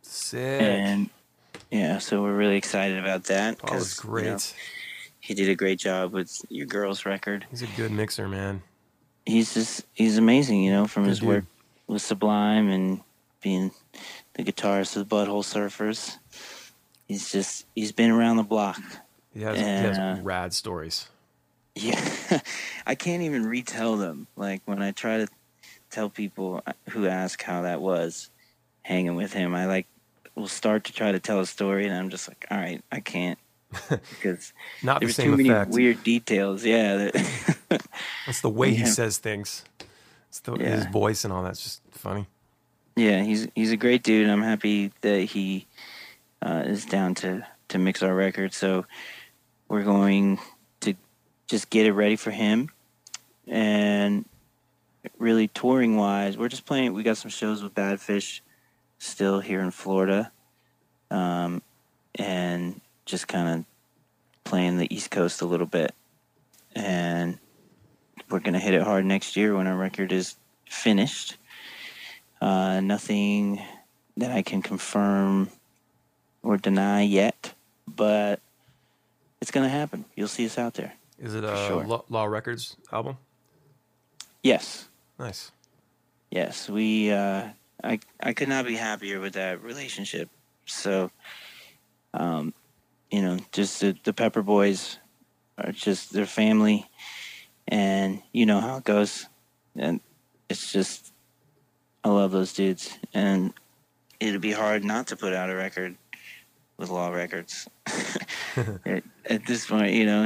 sick and yeah, so we're really excited about that. Paul is 'cause, you know, he did a great job with your girls' record. he's a good mixer man he's just he's amazing, you know, from Good his dude. work with Sublime and being the guitarist of the Butthole Surfers. He's just he's been around the block. he has, he has Uh, rad stories Yeah, I can't even retell them. Like when I try to tell people who ask how that was hanging with him, I like will start to try to tell a story, and I'm just like, all right, I can't because not the there's too many effect weird details. Yeah, that's the way he says things the, his voice and all that's just funny Yeah, he's he's a great dude. I'm happy that he uh, is down to to mix our record. So we're going to just get it ready for him, and really touring wise, we're just playing. We got some shows with Badfish still here in Florida, um, and just kind of playing the East Coast a little bit, and we're gonna hit it hard next year when our record is finished. Uh, nothing that I can confirm or deny yet, but it's gonna happen. You'll see us out there. Is it a sure. Law, Law Records album? Yes, Nice. yes. We, uh, I, I could not be happier with that relationship. So, um, you know, just the, the Pepper Boys are just their family, and you know how it goes, and it's just I love those dudes, and it'd be hard not to put out a record with Law Records. at, at this point, you know,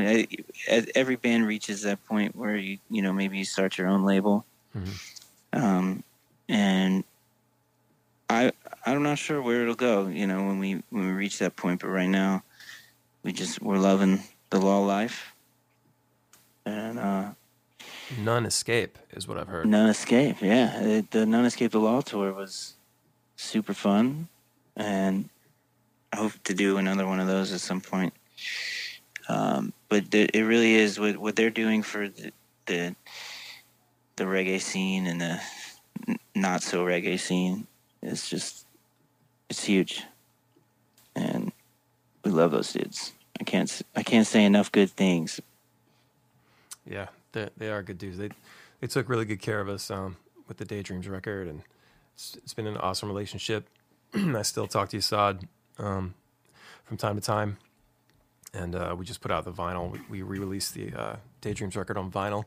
at, every band reaches that point where you, you know, maybe you start your own label, um, and I, I'm not sure where it'll go. You know, when we when we reach that point, but right now, we just we're loving the Law life, and uh, None Escape is what I've heard. None Escape. Yeah, it, the None Escape the Law tour was super fun, and I hope to do another one of those at some point. Um, but th- it really is what what they're doing for the the, the reggae scene and the not so reggae scene is just it's huge, and we love those dudes. I can't I can't say enough good things. Yeah, they they are good dudes. They they took really good care of us um, with the Daydreams record, and it's, it's been an awesome relationship. I still talk to Yesod um, from time to time, and uh, we just put out the vinyl. We, we re-released the uh, Daydreams record on vinyl,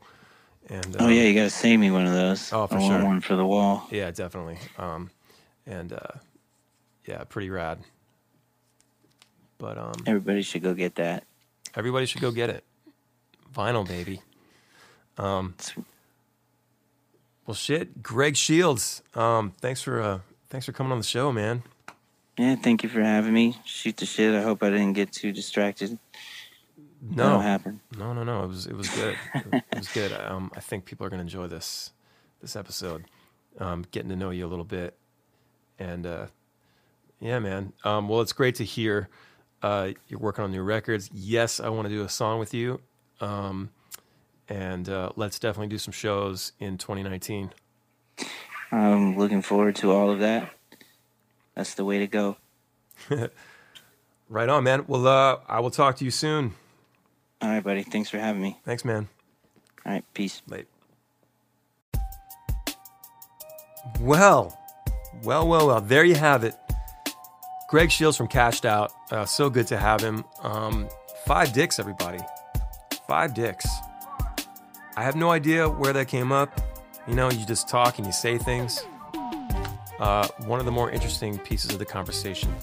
and Oh um, yeah, you gotta save me one of those. Oh, for I want sure. one for the wall. yeah, definitely, um, and uh, yeah, pretty rad. But um, Everybody should go get that. everybody should go get it. Vinyl, baby. Um, well, shit, Greg Shields. Um, thanks for uh, thanks for coming on the show, man. Yeah, thank you for having me. Shoot the shit. I hope I didn't get too distracted. No, happen. no, no, no. It was it was good. it was good. Um, I think people are gonna enjoy this this episode. Um, getting to know you a little bit, and uh, yeah, man. Um, well, it's great to hear uh, you're working on new records. Yes, I want to do a song with you, um, and uh, let's definitely do some shows in 2019. I'm looking forward to all of that. That's the way to go. Right on, man. Well, uh, I will talk to you soon. All right, buddy. Thanks for having me. Thanks, man. All right, peace. Late. Well, well, well, well. There you have it. Greg Shields from Kash'd Out. Uh, so good to have him. Um, five dicks, everybody. Five dicks. I have no idea where that came up. You know, you just talk and you say things. Uh, one of the more interesting pieces of the conversation.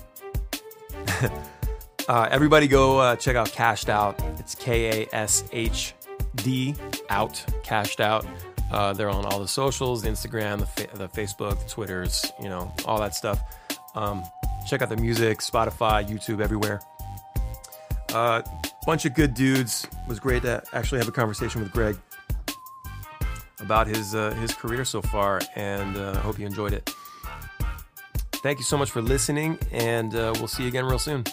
uh, everybody go uh, check out Kash'd Out. It's K A S H D out, Kash'd Out. Uh, they're on all the socials, the Instagram, the, fa- the Facebook, the Twitters, you know, all that stuff. Um, check out the music, Spotify, YouTube, everywhere. Bunch of good dudes. It was great to actually have a conversation with Greg about his uh, his career so far, and uh, I hope you enjoyed it. Thank you so much for listening, and uh, we'll see you again real soon.